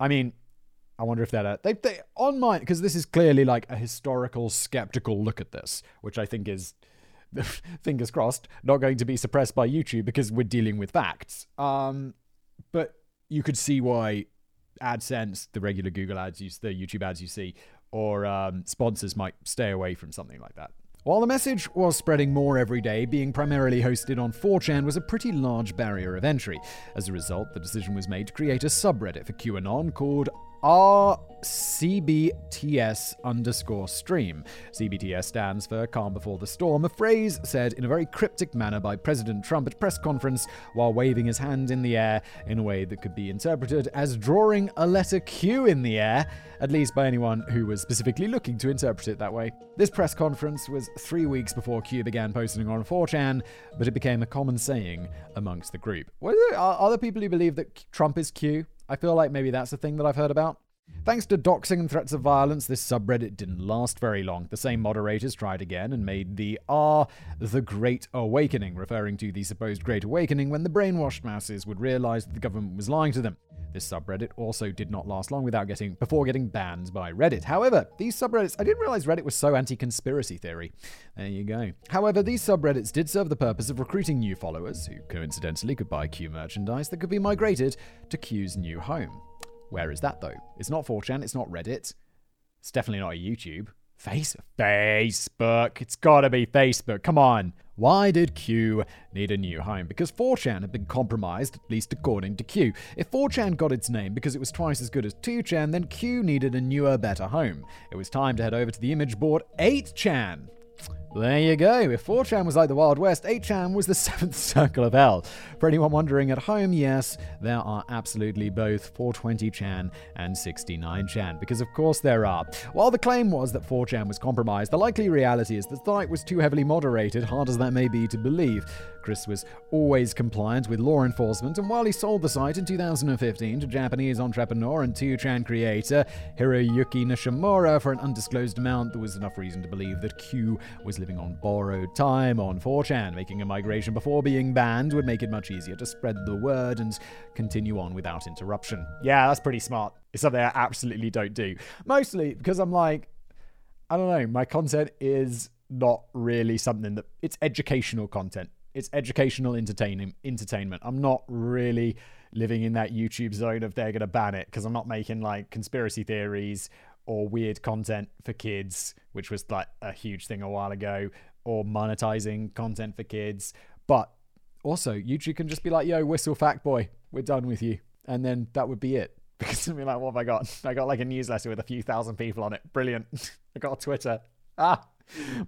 Speaker 2: I mean, I wonder if that uh, they they on my because this is clearly like a historical skeptical look at this, which I think is <laughs> fingers crossed, not going to be suppressed by YouTube because we're dealing with facts. Um, but you could see why AdSense, the regular Google ads, you, the YouTube ads you see, or um, sponsors might stay away from something like that. While the message was spreading more every day, being primarily hosted on 4chan was a pretty large barrier of entry. As a result, the decision was made to create a subreddit for QAnon called RCBTS underscore stream. CBTS stands for Calm Before the Storm, a phrase said in a very cryptic manner by President Trump at press conference while waving his hand in the air in a way that could be interpreted as drawing a letter Q in the air, at least by anyone who was specifically looking to interpret it that way. This press conference was three weeks before Q began posting on 4chan, but it became a common saying amongst the group. Are there people who believe that Trump is Q? I feel like maybe that's a thing that I've heard about. Thanks to doxing and threats of violence, this subreddit didn't last very long. The same moderators tried again and made the R the Great Awakening, referring to the supposed Great Awakening when the brainwashed masses would realize that the government was lying to them. This subreddit also did not last long without getting before getting banned by Reddit. However, these subreddits I didn't realize Reddit was so anti-conspiracy theory. There you go. However, these subreddits did serve the purpose of recruiting new followers who coincidentally could buy Q merchandise that could be migrated to Q's new home. Where is that though? It's not 4chan, it's not Reddit. It's definitely not a YouTube. Face Facebook. It's gotta be Facebook. Come on. Why did Q need a new home? Because 4chan had been compromised, at least according to Q. If 4chan got its name because it was twice as good as 2chan, then Q needed a newer, better home. It was time to head over to the image board 8chan. There you go. If 4chan was like the Wild West, 8chan was the <laughs> seventh circle of hell. For anyone wondering at home, yes, there are absolutely both 420chan and 69chan, because of course there are. While the claim was that 4chan was compromised, the likely reality is that the site was too heavily moderated, hard as that may be to believe. Chris was always compliant with law enforcement, and while he sold the site in 2015 to Japanese entrepreneur and 2chan creator Hiroyuki Nishimura for an undisclosed amount, there was enough reason to believe that Q was living on borrowed time on 4chan. Making a migration before being banned would make it much easier to spread the word and continue on without interruption. Yeah, that's pretty smart. It's something I absolutely don't do. Mostly because I'm like, I don't know, my content is not really something that it's educational content it's educational entertaining entertainment. I'm not really living in that YouTube zone of they're going to ban it because I'm not making like conspiracy theories or weird content for kids, which was like a huge thing a while ago, or monetizing content for kids. But also, YouTube can just be like, yo, whistle fact boy, we're done with you. And then that would be it. <laughs> Because I'd be like, what have I got? I got like a newsletter with a few thousand people on it. Brilliant. <laughs> I got a Twitter. Ah,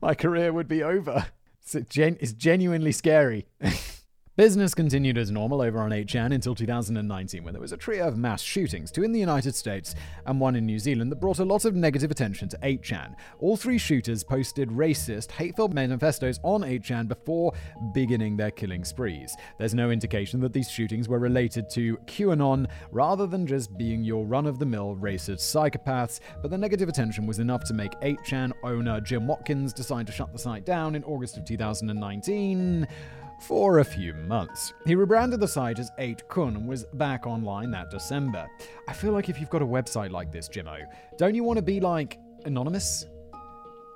Speaker 2: my career would be over. It's, gen- it's genuinely scary. <laughs> Business continued as normal over on 8chan until 2019, when there was a trio of mass shootings, two in the United States and one in New Zealand, that brought a lot of negative attention to 8chan. All three shooters posted racist, hateful manifestos on 8chan before beginning their killing sprees. There's no indication that these shootings were related to QAnon rather than just being your run of the mill racist psychopaths, but the negative attention was enough to make 8chan owner Jim Watkins decide to shut the site down in August of 2019 for a few months. He rebranded the site as 8kun and was back online that December. I feel like if you've got a website like this, Jimmo, don't you want to be like anonymous?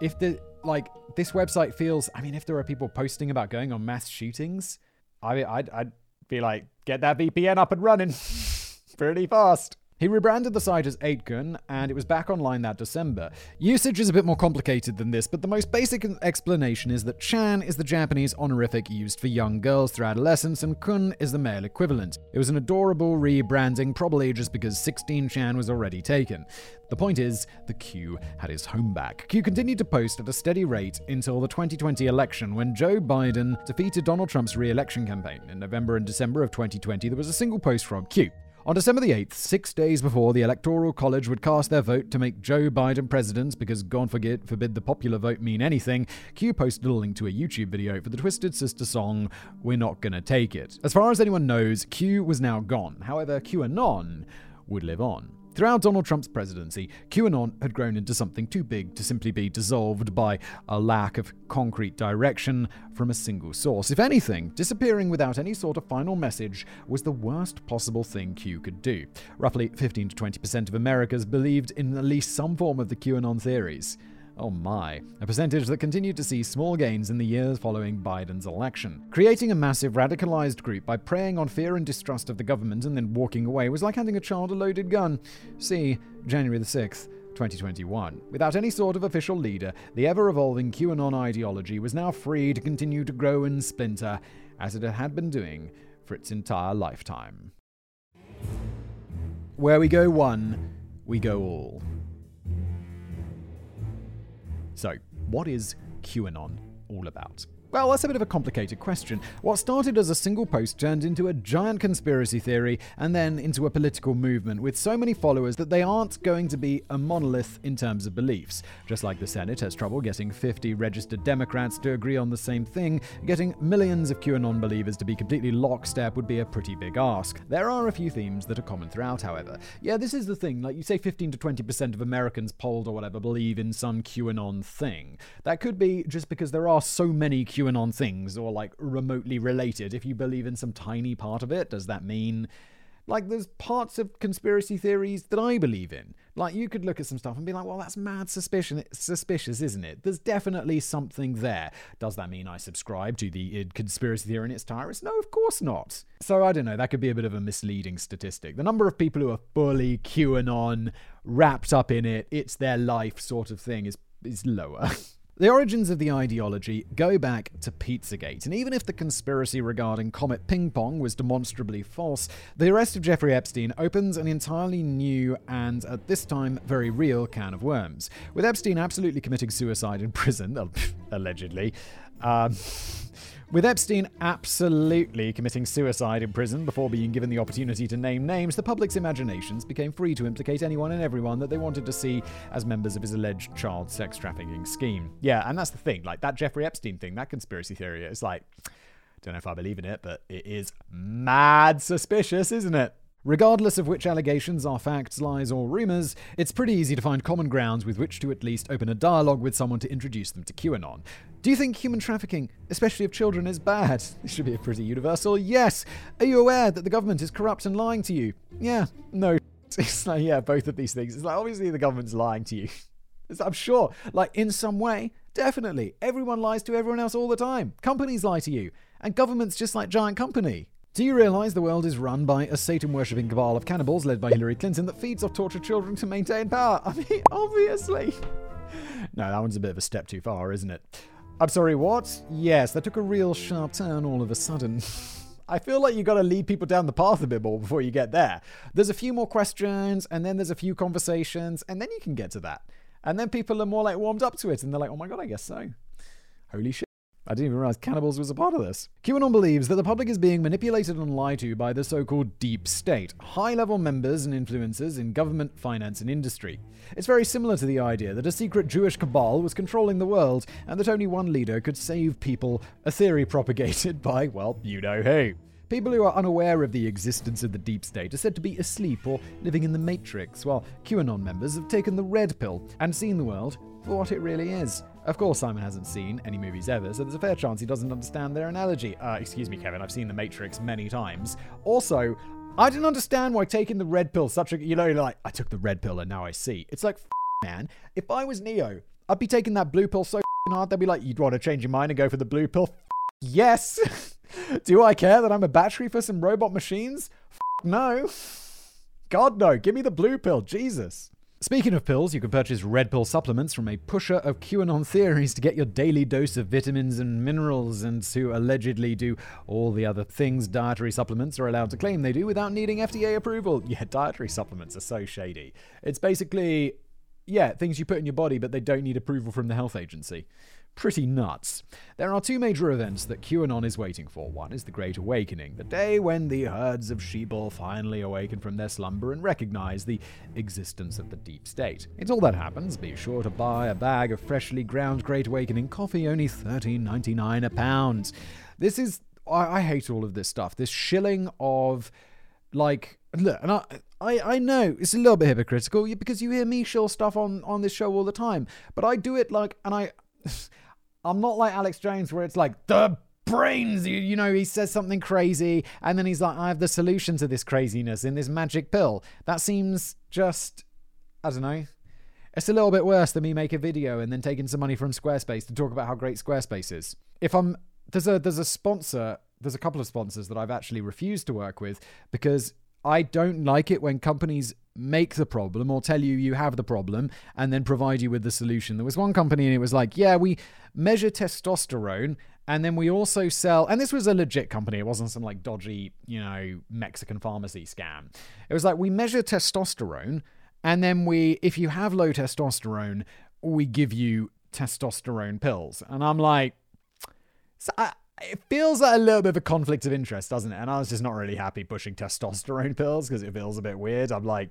Speaker 2: If the like this website feels, I mean, if there are people posting about going on mass shootings, I I'd, I'd be like, get that VPN up and running <laughs> pretty fast. He rebranded the site as 8kun, and it was back online that December. Usage is a bit more complicated than this, but the most basic explanation is that Chan is the Japanese honorific used for young girls through adolescence, and Kun is the male equivalent. It was an adorable rebranding, probably just because 16 Chan was already taken. The point is, the Q had his home back. Q continued to post at a steady rate until the 2020 election when Joe Biden defeated Donald Trump's re election campaign. In November and December of 2020, there was a single post from Q. On December the 8th, six days before the Electoral College would cast their vote to make Joe Biden president, because God forget, forbid the popular vote mean anything, Q posted a link to a YouTube video for the Twisted Sister song, We're Not Gonna Take It. As far as anyone knows, Q was now gone. However, QAnon would live on. Throughout Donald Trump's presidency, QAnon had grown into something too big to simply be dissolved by a lack of concrete direction from a single source. If anything, disappearing without any sort of final message was the worst possible thing Q could do. Roughly 15 to 20% of Americans believed in at least some form of the QAnon theories. Oh my, a percentage that continued to see small gains in the years following Biden's election. Creating a massive radicalized group by preying on fear and distrust of the government and then walking away was like handing a child a loaded gun. See January the 6th. 2021. Without any sort of official leader, the ever evolving QAnon ideology was now free to continue to grow and splinter, as it had been doing for its entire lifetime. Where we go one, we go all. So, what is QAnon all about? Well, that's a bit of a complicated question. What started as a single post turned into a giant conspiracy theory and then into a political movement with so many followers that they aren't going to be a monolith in terms of beliefs. Just like the Senate has trouble getting 50 registered Democrats to agree on the same thing, getting millions of QAnon believers to be completely lockstep would be a pretty big ask. There are a few themes that are common throughout, however. Yeah, this is the thing, like you say 15 to 20% of Americans polled or whatever believe in some QAnon thing. That could be just because there are so many QAnon QAnon things or like remotely related. If you believe in some tiny part of it, does that mean like there's parts of conspiracy theories that I believe in. Like you could look at some stuff and be like, well, that's mad suspicion it's suspicious, isn't it? There's definitely something there. Does that mean I subscribe to the uh, conspiracy theory in its entirety? No, of course not. So I don't know, that could be a bit of a misleading statistic. The number of people who are fully QAnon, wrapped up in it, it's their life sort of thing is is lower. <laughs> The origins of the ideology go back to Pizzagate, and even if the conspiracy regarding Comet Ping Pong was demonstrably false, the arrest of Jeffrey Epstein opens an entirely new and, at this time, very real can of worms. With Epstein absolutely committing suicide in prison, <laughs> allegedly, um, with Epstein absolutely committing suicide in prison before being given the opportunity to name names, the public's imaginations became free to implicate anyone and everyone that they wanted to see as members of his alleged child sex trafficking scheme. Yeah, and that's the thing. Like that Jeffrey Epstein thing, that conspiracy theory, it's like, don't know if I believe in it, but it is mad suspicious, isn't it? Regardless of which allegations are facts, lies, or rumors, it's pretty easy to find common grounds with which to at least open a dialogue with someone to introduce them to QAnon. Do you think human trafficking, especially of children, is bad? <laughs> This should be a pretty universal yes. Are you aware that the government is corrupt and lying to you? Yeah, no. <laughs> It's like, yeah, both of these things. It's like, obviously, the government's lying to you. <laughs> I'm sure, like, in some way, definitely. Everyone lies to everyone else all the time. Companies lie to you. And government's just like giant company. Do you realize the world is run by a Satan worshipping cabal of cannibals led by Hillary Clinton that feeds off tortured children to maintain power? <laughs> I mean, obviously. <laughs> No, that one's a bit of a step too far, isn't it? I'm sorry, what? Yes, that took a real sharp turn all of a sudden. <laughs> I feel like you got to lead people down the path a bit more before you get there. There's a few more questions, and then there's a few conversations, and then you can get to that. And then people are more like warmed up to it, and they're like, oh my god, I guess so. Holy shit. I didn't even realize cannibals was a part of this. QAnon believes that the public is being manipulated and lied to by the so called deep state, high level members and influencers in government, finance, and industry. It's very similar to the idea that a secret Jewish cabal was controlling the world and that only one leader could save people, a theory <laughs> propagated by, well, you know who. People who are unaware of the existence of the deep state are said to be asleep or living in the matrix, while QAnon members have taken the red pill and seen the world for what it really is. Of course, Simon hasn't seen any movies ever, so there's a fair chance he doesn't understand their analogy. Uh, excuse me, Kevin, I've seen The Matrix many times. Also, I didn't understand why taking the red pill such a, you know, like, I took the red pill and now I see. It's like, man, if I was Neo, I'd be taking that blue pill so hard, they'd be like, you'd want to change your mind and go for the blue pill? yes! <laughs> Do I care that I'm a battery for some robot machines? no. God, no. Give me the blue pill. Jesus. Speaking of pills, you can purchase red pill supplements from a pusher of QAnon theories to get your daily dose of vitamins and minerals and to allegedly do all the other things dietary supplements are allowed to claim they do without needing FDA approval. Yeah, dietary supplements are so shady. It's basically, yeah, things you put in your body, but they don't need approval from the health agency pretty nuts. There are two major events that QAnon is waiting for. One is the Great Awakening, the day when the herds of sheeple finally awaken from their slumber and recognize the existence of the deep state. Until that happens, be sure to buy a bag of freshly ground Great Awakening coffee, only $13.99 a pound. This is. I, I hate all of this stuff. This shilling of. Like, look, and I, I, I know it's a little bit hypocritical because you hear me shill stuff on, on this show all the time, but I do it like, and I, <laughs> I'm not like Alex Jones where it's like the brains you, you know he says something crazy and then he's like I have the solution to this craziness in this magic pill. That seems just I don't know. It's a little bit worse than me make a video and then taking some money from Squarespace to talk about how great Squarespace is. If I'm there's a there's a sponsor, there's a couple of sponsors that I've actually refused to work with because I don't like it when companies make the problem or tell you you have the problem and then provide you with the solution. There was one company and it was like, yeah, we measure testosterone and then we also sell, and this was a legit company. It wasn't some like dodgy, you know, Mexican pharmacy scam. It was like we measure testosterone and then we, if you have low testosterone, we give you testosterone pills. And I'm like, so I, it feels like a little bit of a conflict of interest, doesn't it? And I was just not really happy pushing testosterone <laughs> pills because it feels a bit weird. I'm like,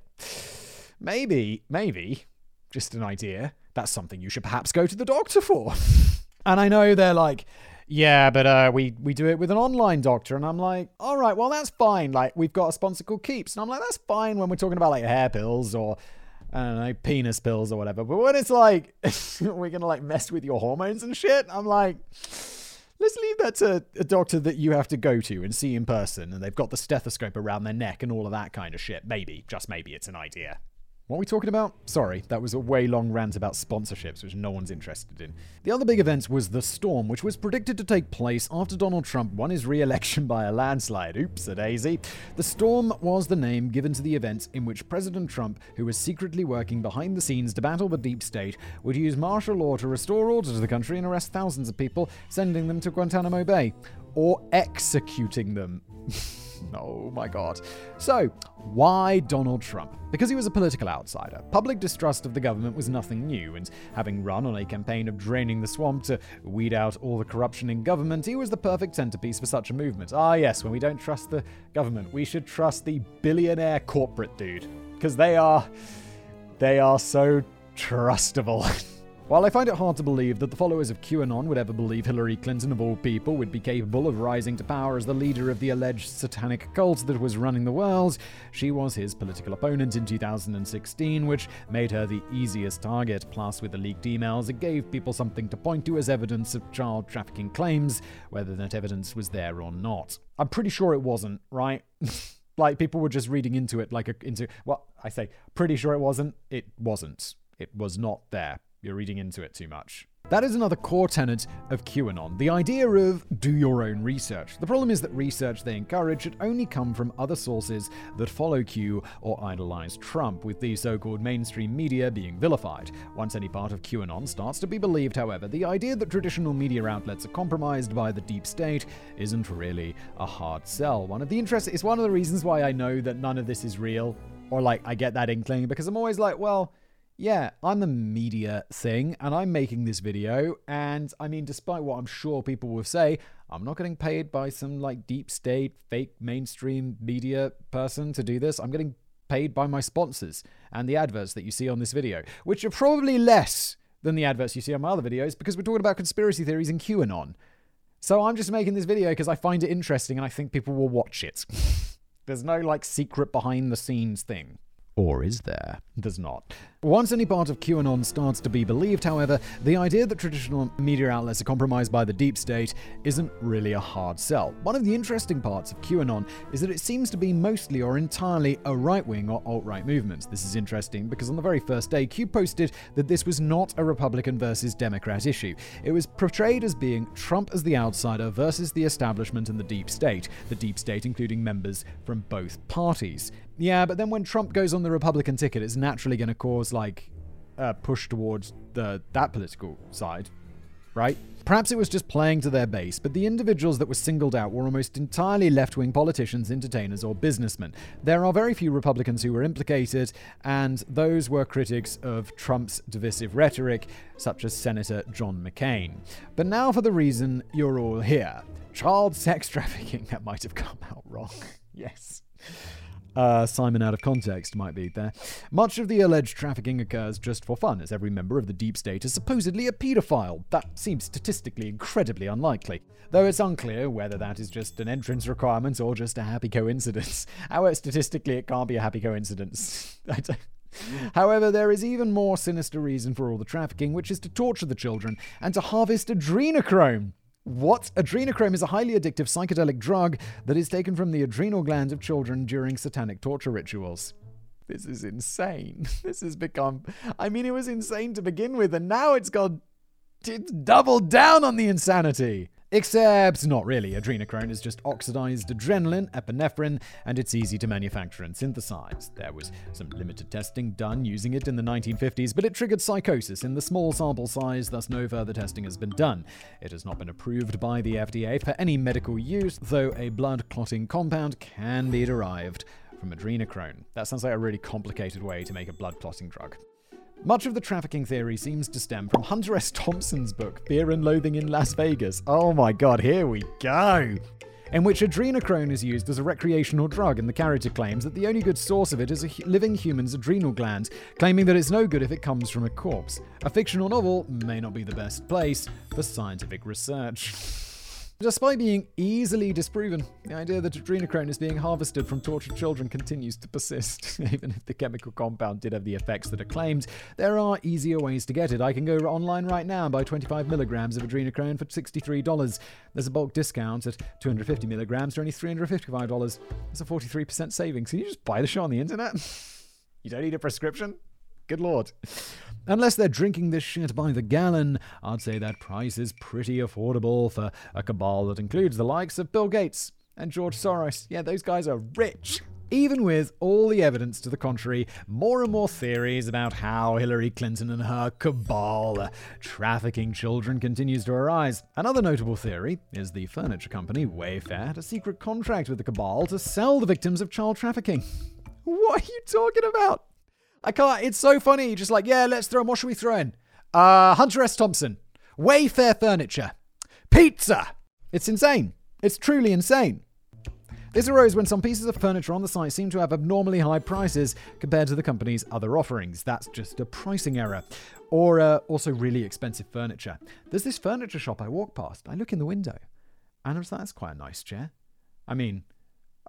Speaker 2: maybe, maybe, just an idea. That's something you should perhaps go to the doctor for. <laughs> and I know they're like, yeah, but uh, we we do it with an online doctor, and I'm like, all right, well that's fine. Like we've got a sponsor called Keeps, and I'm like, that's fine when we're talking about like hair pills or I don't know penis pills or whatever. But when it's like <laughs> we're gonna like mess with your hormones and shit, I'm like let's leave that to a doctor that you have to go to and see in person, and they've got the stethoscope around their neck and all of that kind of shit. Maybe, just maybe, it's an idea. What are we talking about? Sorry, that was a way long rant about sponsorships, which no one's interested in. The other big event was the storm, which was predicted to take place after Donald Trump won his re election <laughs> by a landslide. Oops, a daisy. The storm was the name given to the event in which President Trump, who was secretly working behind the scenes to battle the deep state, would use martial law to restore order to the country and arrest thousands of people, sending them to Guantanamo Bay. Or executing them. <laughs> Oh my god. So, why Donald Trump? Because he was a political outsider. Public distrust of the government was nothing new, and having run on a campaign of draining the swamp to weed out all the corruption in government, he was the perfect centerpiece for such a movement. Ah, yes, when we don't trust the government, we should trust the billionaire corporate dude. Because they are. They are so trustable. <laughs> While I find it hard to believe that the followers of QAnon would ever believe Hillary Clinton, of all people, would be capable of rising to power as the leader of the alleged satanic cult that was running the world, she was his political opponent in 2016, which made her the easiest target. Plus, with the leaked emails, it gave people something to point to as evidence of child trafficking claims, whether that evidence was there or not. I'm pretty sure it wasn't, right? <laughs> like people were just reading into it like a, into well, I say pretty sure it wasn't. It wasn't. It was not there. You're reading into it too much. That is another core tenet of QAnon the idea of do your own research. The problem is that research they encourage should only come from other sources that follow Q or idolize Trump, with the so called mainstream media being vilified. Once any part of QAnon starts to be believed, however, the idea that traditional media outlets are compromised by the deep state isn't really a hard sell. One of the interests is one of the reasons why I know that none of this is real, or like I get that inkling, because I'm always like, well, yeah, I'm the media thing, and I'm making this video. And I mean, despite what I'm sure people will say, I'm not getting paid by some like deep state, fake mainstream media person to do this. I'm getting paid by my sponsors and the adverts that you see on this video, which are probably less than the adverts you see on my other videos because we're talking about conspiracy theories and QAnon. So I'm just making this video because I find it interesting and I think people will watch it. <laughs> There's no like secret behind the scenes thing. Or is there? There's not. Once any part of QAnon starts to be believed, however, the idea that traditional media outlets are compromised by the deep state isn't really a hard sell. One of the interesting parts of QAnon is that it seems to be mostly or entirely a right wing or alt right movement. This is interesting because on the very first day, Q posted that this was not a Republican versus Democrat issue. It was portrayed as being Trump as the outsider versus the establishment and the deep state, the deep state including members from both parties. Yeah, but then when Trump goes on the Republican ticket, it's naturally going to cause like uh, a push towards the that political side, right? Perhaps it was just playing to their base, but the individuals that were singled out were almost entirely left wing politicians, entertainers, or businessmen. There are very few Republicans who were implicated, and those were critics of Trump's divisive rhetoric, such as Senator John McCain. But now for the reason you're all here child sex trafficking. <laughs> That might have come out wrong. <laughs> yes. Uh, Simon out of context might be there. Much of the alleged trafficking occurs just for fun, as every member of the deep state is supposedly a paedophile. That seems statistically incredibly unlikely, though it's unclear whether that is just an entrance requirement or just a happy coincidence. <laughs> However, statistically, it can't be a happy coincidence. <laughs> <laughs> However, there is even more sinister reason for all the trafficking, which is to torture the children and to harvest adrenochrome. What? Adrenochrome is a highly addictive psychedelic drug that is taken from the adrenal glands of children during satanic torture rituals. This is insane. <laughs> This has become. I mean, it was insane to begin with, and now it's gone. It's doubled down on the insanity. Except, not really. Adrenochrome is just oxidized adrenaline, epinephrine, and it's easy to manufacture and synthesize. There was some limited testing done using it in the 1950s, but it triggered psychosis in the small sample size, thus, no further testing has been done. It has not been approved by the FDA for any medical use, though a blood clotting compound can be derived from adrenochrome. That sounds like a really complicated way to make a blood clotting drug. Much of the trafficking theory seems to stem from Hunter S. Thompson's book, Fear and Loathing in Las Vegas. Oh my god, here we go! In which adrenochrome is used as a recreational drug, and the character claims that the only good source of it is a living human's adrenal gland, claiming that it's no good if it comes from a corpse. A fictional novel may not be the best place for scientific research. <laughs> Despite being easily disproven, the idea that adrenochrome is being harvested from tortured children continues to persist. <laughs> Even if the chemical compound did have the effects that are claimed, there are easier ways to get it. I can go online right now and buy 25 milligrams of adrenochrome for $63. There's a bulk discount at 250 milligrams for only $355. That's a 43% savings. Can you just buy the show on the internet? <laughs> you don't need a prescription? Good lord. Unless they're drinking this shit by the gallon, I'd say that price is pretty affordable for a cabal that includes the likes of Bill Gates and George Soros. Yeah, those guys are rich. Even with all the evidence to the contrary, more and more theories about how Hillary Clinton and her cabal are trafficking children continues to arise. Another notable theory is the furniture company Wayfair had a secret contract with the cabal to sell the victims of child trafficking. <laughs> What are you talking about? I can't. It's so funny. Just like, yeah, let's throw. What should we throw in? Uh, Hunter S. Thompson. Wayfair Furniture. Pizza. It's insane. It's truly insane. This arose when some pieces of furniture on the site seemed to have abnormally high prices compared to the company's other offerings. That's just a pricing error. Or uh, also really expensive furniture. There's this furniture shop I walk past. I look in the window and I was like, that's quite a nice chair. I mean,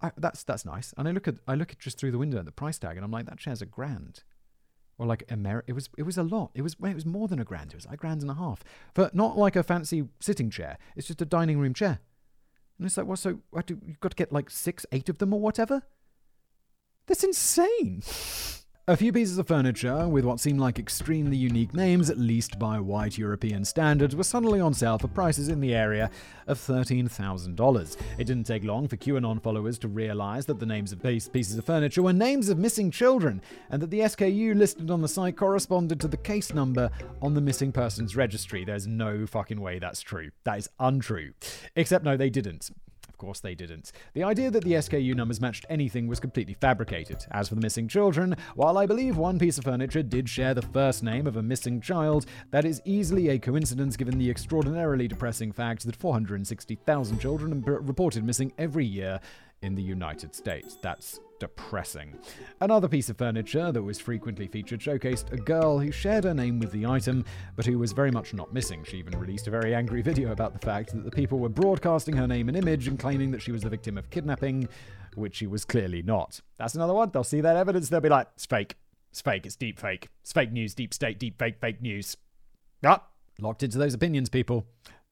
Speaker 2: I, that's that's nice. And I look at I look at just through the window at the price tag, and I'm like, that chair's a grand, or like Ameri- It was it was a lot. It was it was more than a grand. It was like a grand and a half for not like a fancy sitting chair. It's just a dining room chair. And it's like, well, so do, you've got to get like six, eight of them or whatever. That's insane. <laughs> A few pieces of furniture, with what seemed like extremely unique names, at least by white European standards, were suddenly on sale for prices in the area of $13,000. It didn't take long for QAnon followers to realize that the names of these pieces of furniture were names of missing children, and that the SKU listed on the site corresponded to the case number on the missing persons registry. There's no fucking way that's true. That is untrue. Except, no, they didn't. Course, they didn't. The idea that the SKU numbers matched anything was completely fabricated. As for the missing children, while I believe one piece of furniture did share the first name of a missing child, that is easily a coincidence given the extraordinarily depressing fact that 460,000 children are reported missing every year in the United States. That's depressing. Another piece of furniture that was frequently featured showcased a girl who shared her name with the item, but who was very much not missing. She even released a very angry video about the fact that the people were broadcasting her name and image and claiming that she was the victim of kidnapping, which she was clearly not. That's another one. They'll see that evidence, they'll be like, it's fake. It's fake. It's deep fake. It's fake news. Deep state. Deep fake. Fake news. Ah, locked into those opinions, people.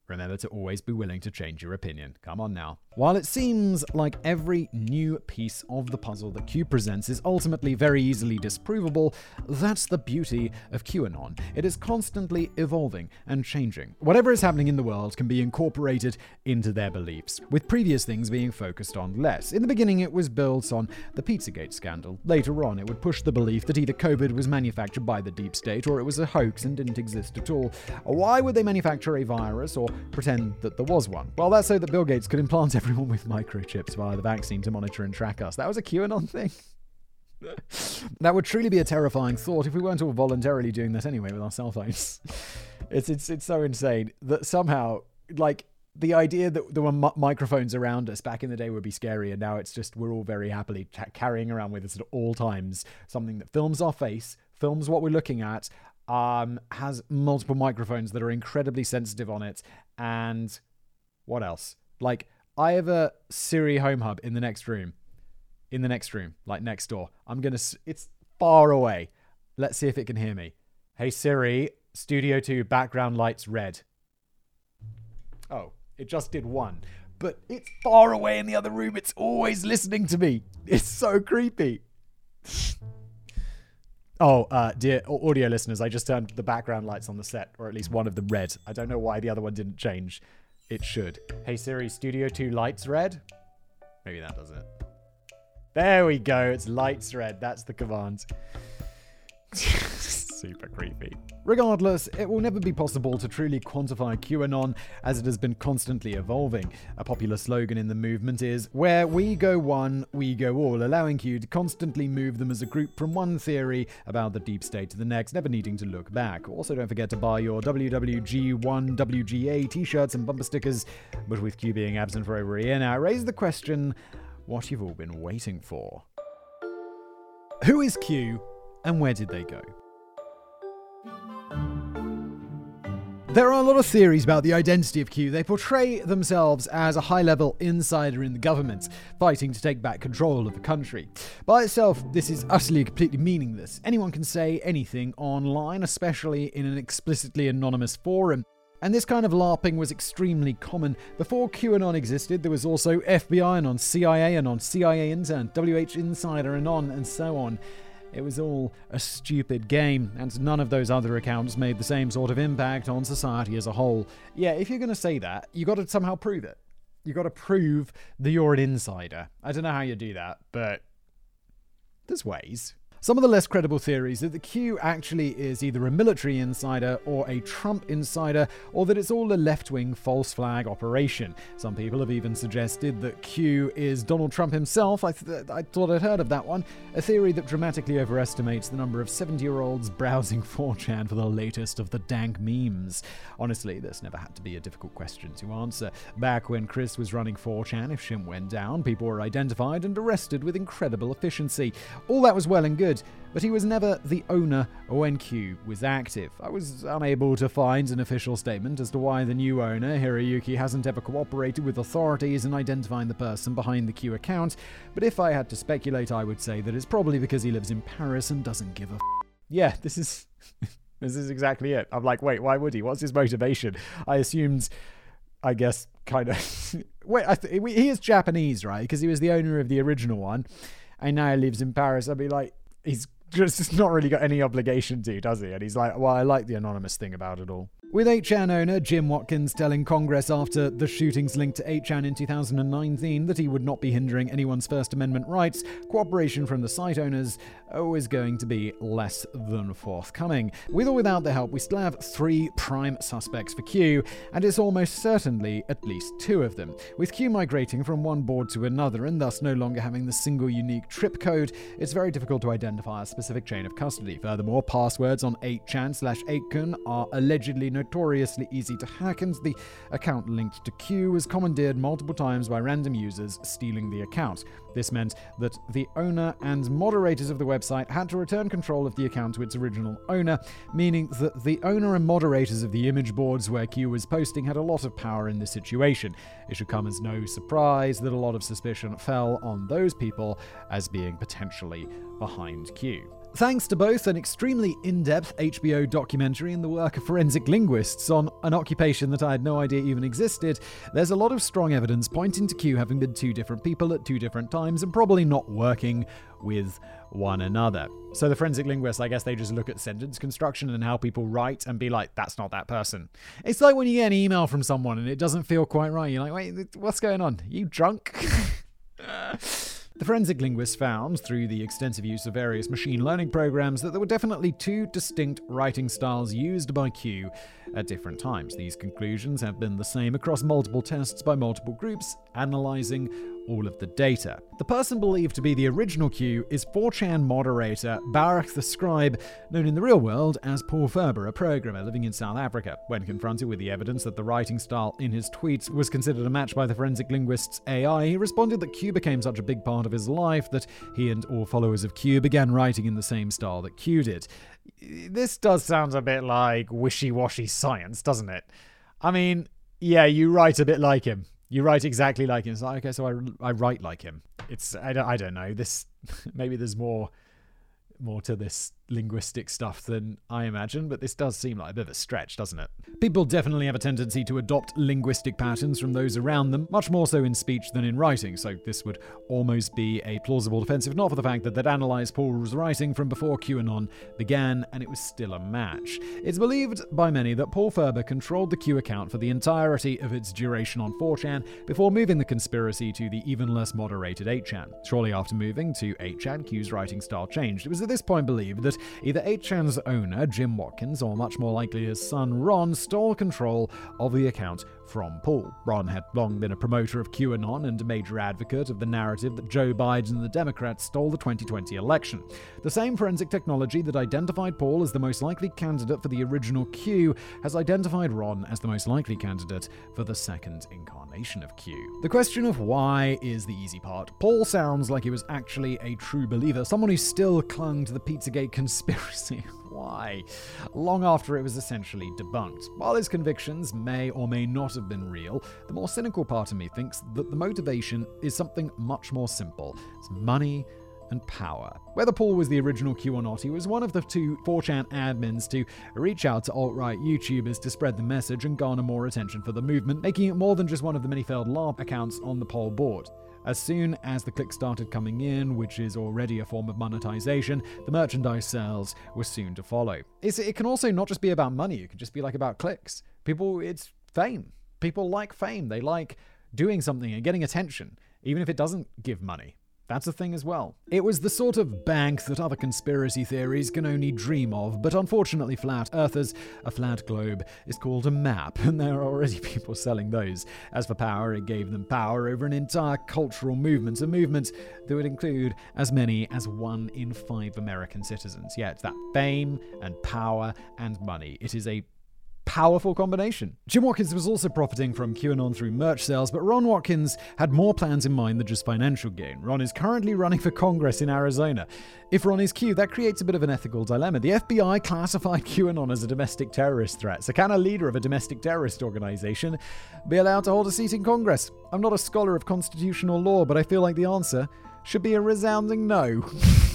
Speaker 2: Remember to always be willing to change your opinion. Come on now. While it seems like every new piece of the puzzle that Q presents is ultimately very easily disprovable, that's the beauty of QAnon. It is constantly evolving and changing. Whatever is happening in the world can be incorporated into their beliefs, with previous things being focused on less. In the beginning, it was built on the Pizzagate scandal. Later on, it would push the belief that either COVID was manufactured by the deep state or it was a hoax and didn't exist at all. Why would they manufacture a virus or pretend that there was one? Well, that's so that Bill Gates could implant everyone with microchips via the vaccine to monitor and track us. That was a QAnon thing. <laughs> that would truly be a terrifying thought if we weren't all voluntarily doing that anyway with our cell phones. <laughs> it's it's it's so insane that somehow like the idea that there were m- microphones around us back in the day would be scary, and now it's just we're all very happily t- carrying around with us at all times something that films our face, films what we're looking at, um, has multiple microphones that are incredibly sensitive on it, and what else? Like I have a Siri Home Hub in the next room. In the next room, like next door. I'm to, it's far away. Let's see if it can hear me. Hey Siri, Studio 2 background lights red. Oh, it just did one. But it's far away in the other room. It's always listening to me. It's so creepy. <laughs> oh, uh, dear audio listeners, I just turned the background lights on the set, or at least one of them red. I don't know why the other one didn't change. It should. Hey Siri, Studio 2 lights red? Maybe that does it. There we go. It's lights red. That's the command. <laughs> Super creepy. Regardless, it will never be possible to truly quantify QAnon as it has been constantly evolving. A popular slogan in the movement is, Where we go one, we go all, allowing Q to constantly move them as a group from one theory about the deep state to the next, never needing to look back. Also, don't forget to buy your WWG1WGA t shirts and bumper stickers, but with Q being absent for over a year now, raise the question what you've all been waiting for. Who is Q and where did they go? There are a lot of theories about the identity of Q. They portray themselves as a high level insider in the government, fighting to take back control of the country. By itself, this is utterly completely meaningless. Anyone can say anything online, especially in an explicitly anonymous forum. And this kind of LARPing was extremely common. Before QAnon existed, there was also FBIAnon CIA and on CIA Intern, WH Insider and on and so on. It was all a stupid game, and none of those other accounts made the same sort of impact on society as a whole. Yeah, if you're going to say that, you got to somehow prove it. You got to prove that you're an insider. I don't know how you do that, but there's ways. Some of the less credible theories that the Q actually is either a military insider or a Trump insider, or that it's all a left wing false flag operation. Some people have even suggested that Q is Donald Trump himself. I, th- I thought I'd heard of that one. A theory that dramatically overestimates the number of 70 year olds browsing <laughs> 4chan for the latest of the dank memes. Honestly, this never had to be a difficult question to answer. Back when Chris was running 4chan, if shit went down, people were identified and arrested with incredible efficiency. All that was well and good good, but he was never the owner when Q was active. I was unable to find an official statement as to why the new owner, Hiroyuki, hasn't ever cooperated with authorities in identifying the person behind the Q account, but if I had to speculate, I would say that it's probably because he lives in Paris and doesn't give a f- Yeah, this is. <laughs> this is exactly it. I'm like, wait, why would he? What's his motivation? I assumed. I guess kind of. <laughs> Wait, th- he is Japanese, right? Because he was the owner of the original one, and now he lives in Paris. I'd be like, he's just not really got any obligation to, does he? And he's like, well, I like the anonymous thing about it all. With 8chan owner Jim Watkins telling Congress after the shootings linked to 8chan in 2019 that he would not be hindering anyone's First Amendment rights, cooperation from the site owners is going to be less than forthcoming. With or without their help, we still have three prime suspects for Q, and it's almost certainly at least two of them. With Q migrating from one board to another and thus no longer having the single unique trip code, it's very difficult to identify a specific chain of custody. Furthermore, passwords on 8chan slash 8kun are allegedly no notoriously easy to hack, and the account linked to Q was commandeered multiple times by random users stealing the account. This meant that the owner and moderators of the website had to return control of the account to its original owner, meaning that the owner and moderators of the image boards where Q was posting had a lot of power in this situation. It should come as no surprise that a lot of suspicion fell on those people as being potentially behind Q. Thanks to both an extremely in depth HBO documentary and the work of forensic linguists on an occupation that I had no idea even existed, there's a lot of strong evidence pointing to Q having been two different people at two different times and probably not working with one another. So the forensic linguists, I guess they just look at sentence construction and how people write and be like, that's not that person. It's like when you get an email from someone and it doesn't feel quite right. You're like, wait, what's going on? Are you drunk? <laughs> <laughs> Uh, The forensic linguists found, through the extensive use of various machine learning programs, that there were definitely two distinct writing styles used by Q at different times. These conclusions have been the same across multiple tests by multiple groups, analyzing all of the data. The person believed to be the original Q is 4chan moderator Barak the Scribe, known in the real world as Paul Furber, a programmer living in South Africa. When confronted with the evidence that the writing style in his tweets was considered a match by the forensic linguist's AI, he responded that Q became such a big part of his life that he and all followers of Q began writing in the same style that Q did. This does sound a bit like wishy washy science, doesn't it? I mean, yeah, you write a bit like him. You write exactly like him. It's like, okay, so I, I write like him. It's I don't, I don't know. This <laughs> maybe there's more more to this linguistic stuff than I imagine, but this does seem like a bit of a stretch, doesn't it? People definitely have a tendency to adopt linguistic patterns from those around them, much more so in speech than in writing, so this would almost be a plausible defense if not for the fact that they'd analysed Paul's writing from before QAnon began, and it was still a match. It's believed by many that Paul Furber controlled the Q account for the entirety of its duration on 4chan before moving the conspiracy to the even less moderated 8chan. Shortly after moving to 8chan, Q's writing style changed. It was at this point believed that either 8chan's owner, Jim Watkins, or much more likely his son, Ron, stole control of the account from Paul. Ron had long been a promoter of QAnon and a major advocate of the narrative that Joe Biden and the Democrats stole the 2020 election. The same forensic technology that identified Paul as the most likely candidate for the original Q has identified Ron as the most likely candidate for the second incarnation of Q. The question of why is the easy part. Paul sounds like he was actually a true believer, someone who still clung to the Pizzagate conspiracy. <laughs> why? Long after it was essentially debunked. While his convictions may or may not have been real, the more cynical part of me thinks that the motivation is something much more simple it's money and power. Whether Paul was the original Q or not, he was one of the two 4chan admins to reach out to alt right YouTubers to spread the message and garner more attention for the movement, making it more than just one of the many failed LARP accounts on the pol board. As soon as the clicks started coming in, which is already a form of monetization, the merchandise sales were soon to follow. It's, it can also not just be about money, it can just be like about clicks. People, it's fame. People like fame. They like doing something and getting attention, even if it doesn't give money. That's a thing as well. It was the sort of bank that other conspiracy theories can only dream of, but unfortunately, flat earthers, a flat globe is called a map, and there are already <laughs> people selling those. As for power, it gave them power over an entire cultural movement, a movement that would include as many as one in five American citizens. Yet, that fame and power and money, it is a powerful combination. Jim Watkins was also profiting from QAnon through merch sales, but Ron Watkins had more plans in mind than just financial gain. Ron is currently running for Congress in Arizona. If Ron is Q, that creates a bit of an ethical dilemma. The FBI classified QAnon as a domestic terrorist threat, so can a leader of a domestic terrorist organization be allowed to hold a seat in Congress? I'm not a scholar of constitutional law, but I feel like the answer should be a resounding no. <laughs>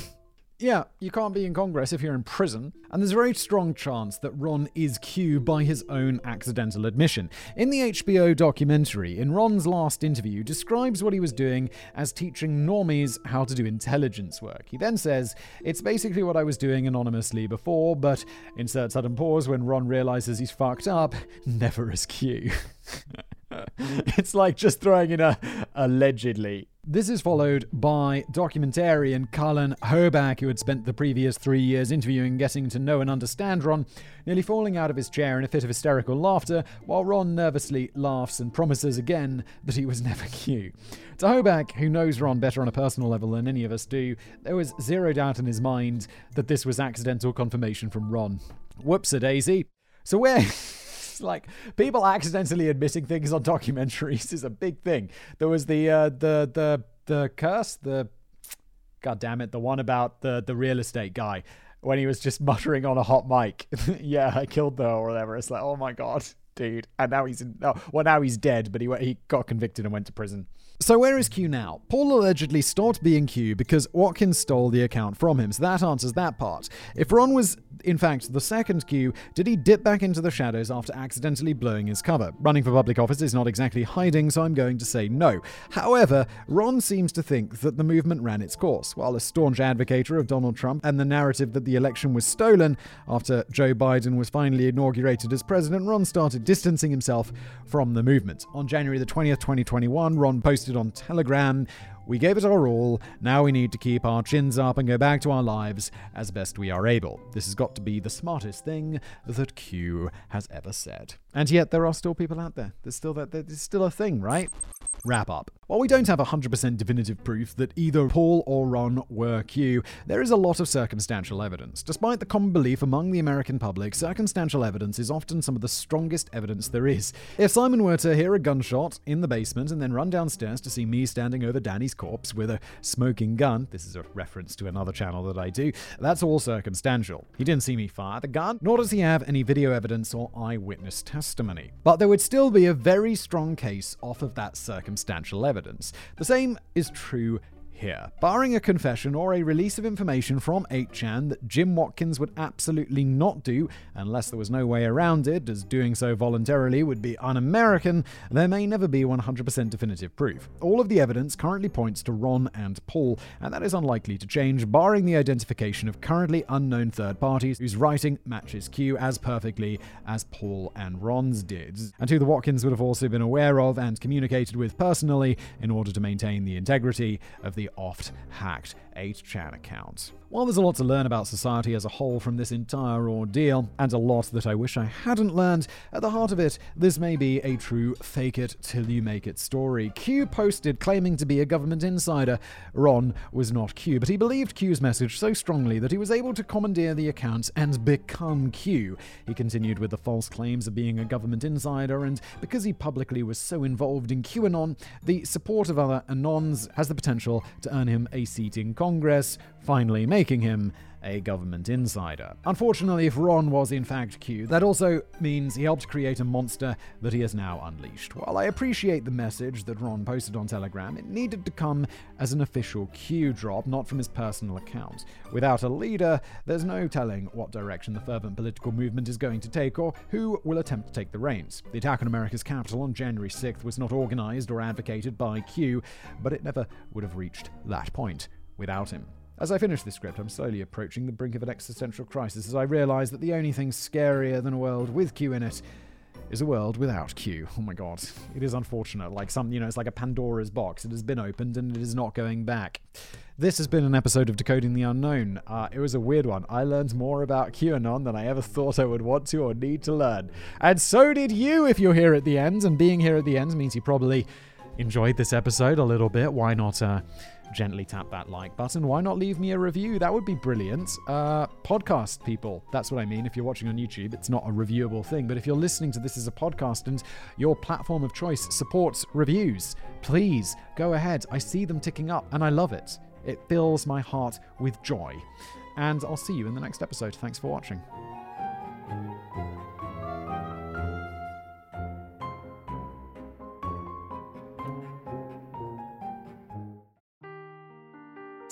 Speaker 2: Yeah, you can't be in Congress if you're in prison, and there's a very strong chance that Ron is Q by his own accidental admission. In the HBO documentary, in Ron's last interview, describes what he was doing as teaching normies how to do intelligence work. He then says, It's basically what I was doing anonymously before, but insert sudden pause when Ron realizes he's fucked up, never as Q. <laughs> <laughs> it's like just throwing in a allegedly. This is followed by documentarian Cullen Hoback, who had spent the previous three years interviewing, getting to know and understand Ron, nearly falling out of his chair in a fit of hysterical laughter, while Ron nervously laughs and promises again that he was never <laughs> Q. To Hoback, who knows Ron better on a personal level than any of us do, there was zero doubt in his mind that this was accidental confirmation from Ron. Whoops a daisy. So where. <laughs> <laughs> like people accidentally admitting things on documentaries <laughs> is a big thing. There was the uh, the the the curse, the god damn it, the one about the the real estate guy when he was just <laughs> muttering on a hot mic. yeah, I killed the or whatever. It's like, oh my god. dude. And now he's in, oh, well, now he's dead, but he, he got convicted and went to prison. So where is Q now? Paul allegedly stopped being Q because Watkins stole the account from him, so that answers that part. If Ron was in fact the second Q, did he dip back into the shadows after accidentally blowing his cover? Running for public office is not exactly hiding, so I'm going to say no. However, Ron seems to think that the movement ran its course. While a staunch advocate of Donald Trump and the narrative that the election was stolen after Joe Biden was finally inaugurated as president, Ron started distancing himself from the movement. On January the 20th, 2021, Ron posted on Telegram we gave it our all, now we need to keep our chins up and go back to our lives as best we are able. This has got to be the smartest thing that Q has ever said. And yet there are still people out there. There's still that there's still a thing, right? Wrap up. While we don't have 100% definitive proof that either Paul or Ron were Q, there is a lot of circumstantial evidence. Despite the common belief among the American public, circumstantial evidence is often some of the strongest evidence there is. If Simon were to hear a gunshot in the basement and then run downstairs to see me standing over Danny's corpse with a smoking gun, this is a reference to another channel that I do, that's all circumstantial. He didn't see me fire the gun, nor does he have any video evidence or eyewitness testimony. But there would still be a very strong case off of that circumstantial evidence. The same is true here. Barring a confession or a release of information from 8chan that Jim Watkins would absolutely not do unless there was no way around it, as doing so voluntarily would be un American, there may never be 100% definitive proof. All of the evidence currently points to Ron and Paul, and that is unlikely to change, barring the identification of currently unknown third parties whose writing matches Q as perfectly as Paul and Ron's did, and who the Watkins would have also been aware of and communicated with personally in order to maintain the integrity of the oft hacked 8chan account. While there's a lot to learn about society as a whole from this entire ordeal, and a lot that I wish I hadn't learned, at the heart of it, this may be a true fake it till you make it story. Q posted claiming to be a government insider. Ron was not Q, but he believed Q's message so strongly that he was able to commandeer the account and become Q. He continued with the false claims of being a government insider, and because he publicly was so involved in QAnon, the support of other Anons has the potential to earn him a seat in Congress, finally making him a government insider. Unfortunately, if Ron was in fact Q, that also means he helped create a monster that he has now unleashed. While I appreciate the message that Ron posted on Telegram, it needed to come as an official Q drop, not from his personal account. Without a leader, there's no telling what direction the fervent political movement is going to take or who will attempt to take the reins. The attack on America's Capitol on January 6th was not organized or advocated by Q, but it never would have reached that point without him. As I finish this script, I'm slowly approaching the brink of an existential crisis as I realize that the only thing scarier than a world with Q in it is a world without Q. Oh my god. It is unfortunate. Like some, you know, it's like a Pandora's box. It has been opened and it is not going back. This has been an episode of Decoding the Unknown. Uh, it was a weird one. I learned more about QAnon than I ever thought I would want to or need to learn. And so did you if you're here at the end. And being here at the end means you probably enjoyed this episode a little bit. Why not? Uh, gently tap that like button. Why not leave me a review? That would be brilliant. Uh, podcast people, that's what I mean. If you're watching on YouTube, it's not a reviewable thing. But if you're listening to this as a podcast and your platform of choice supports reviews, please go ahead. I see them ticking up and I love it. It fills my heart with joy. And I'll see you in the next episode. Thanks for watching.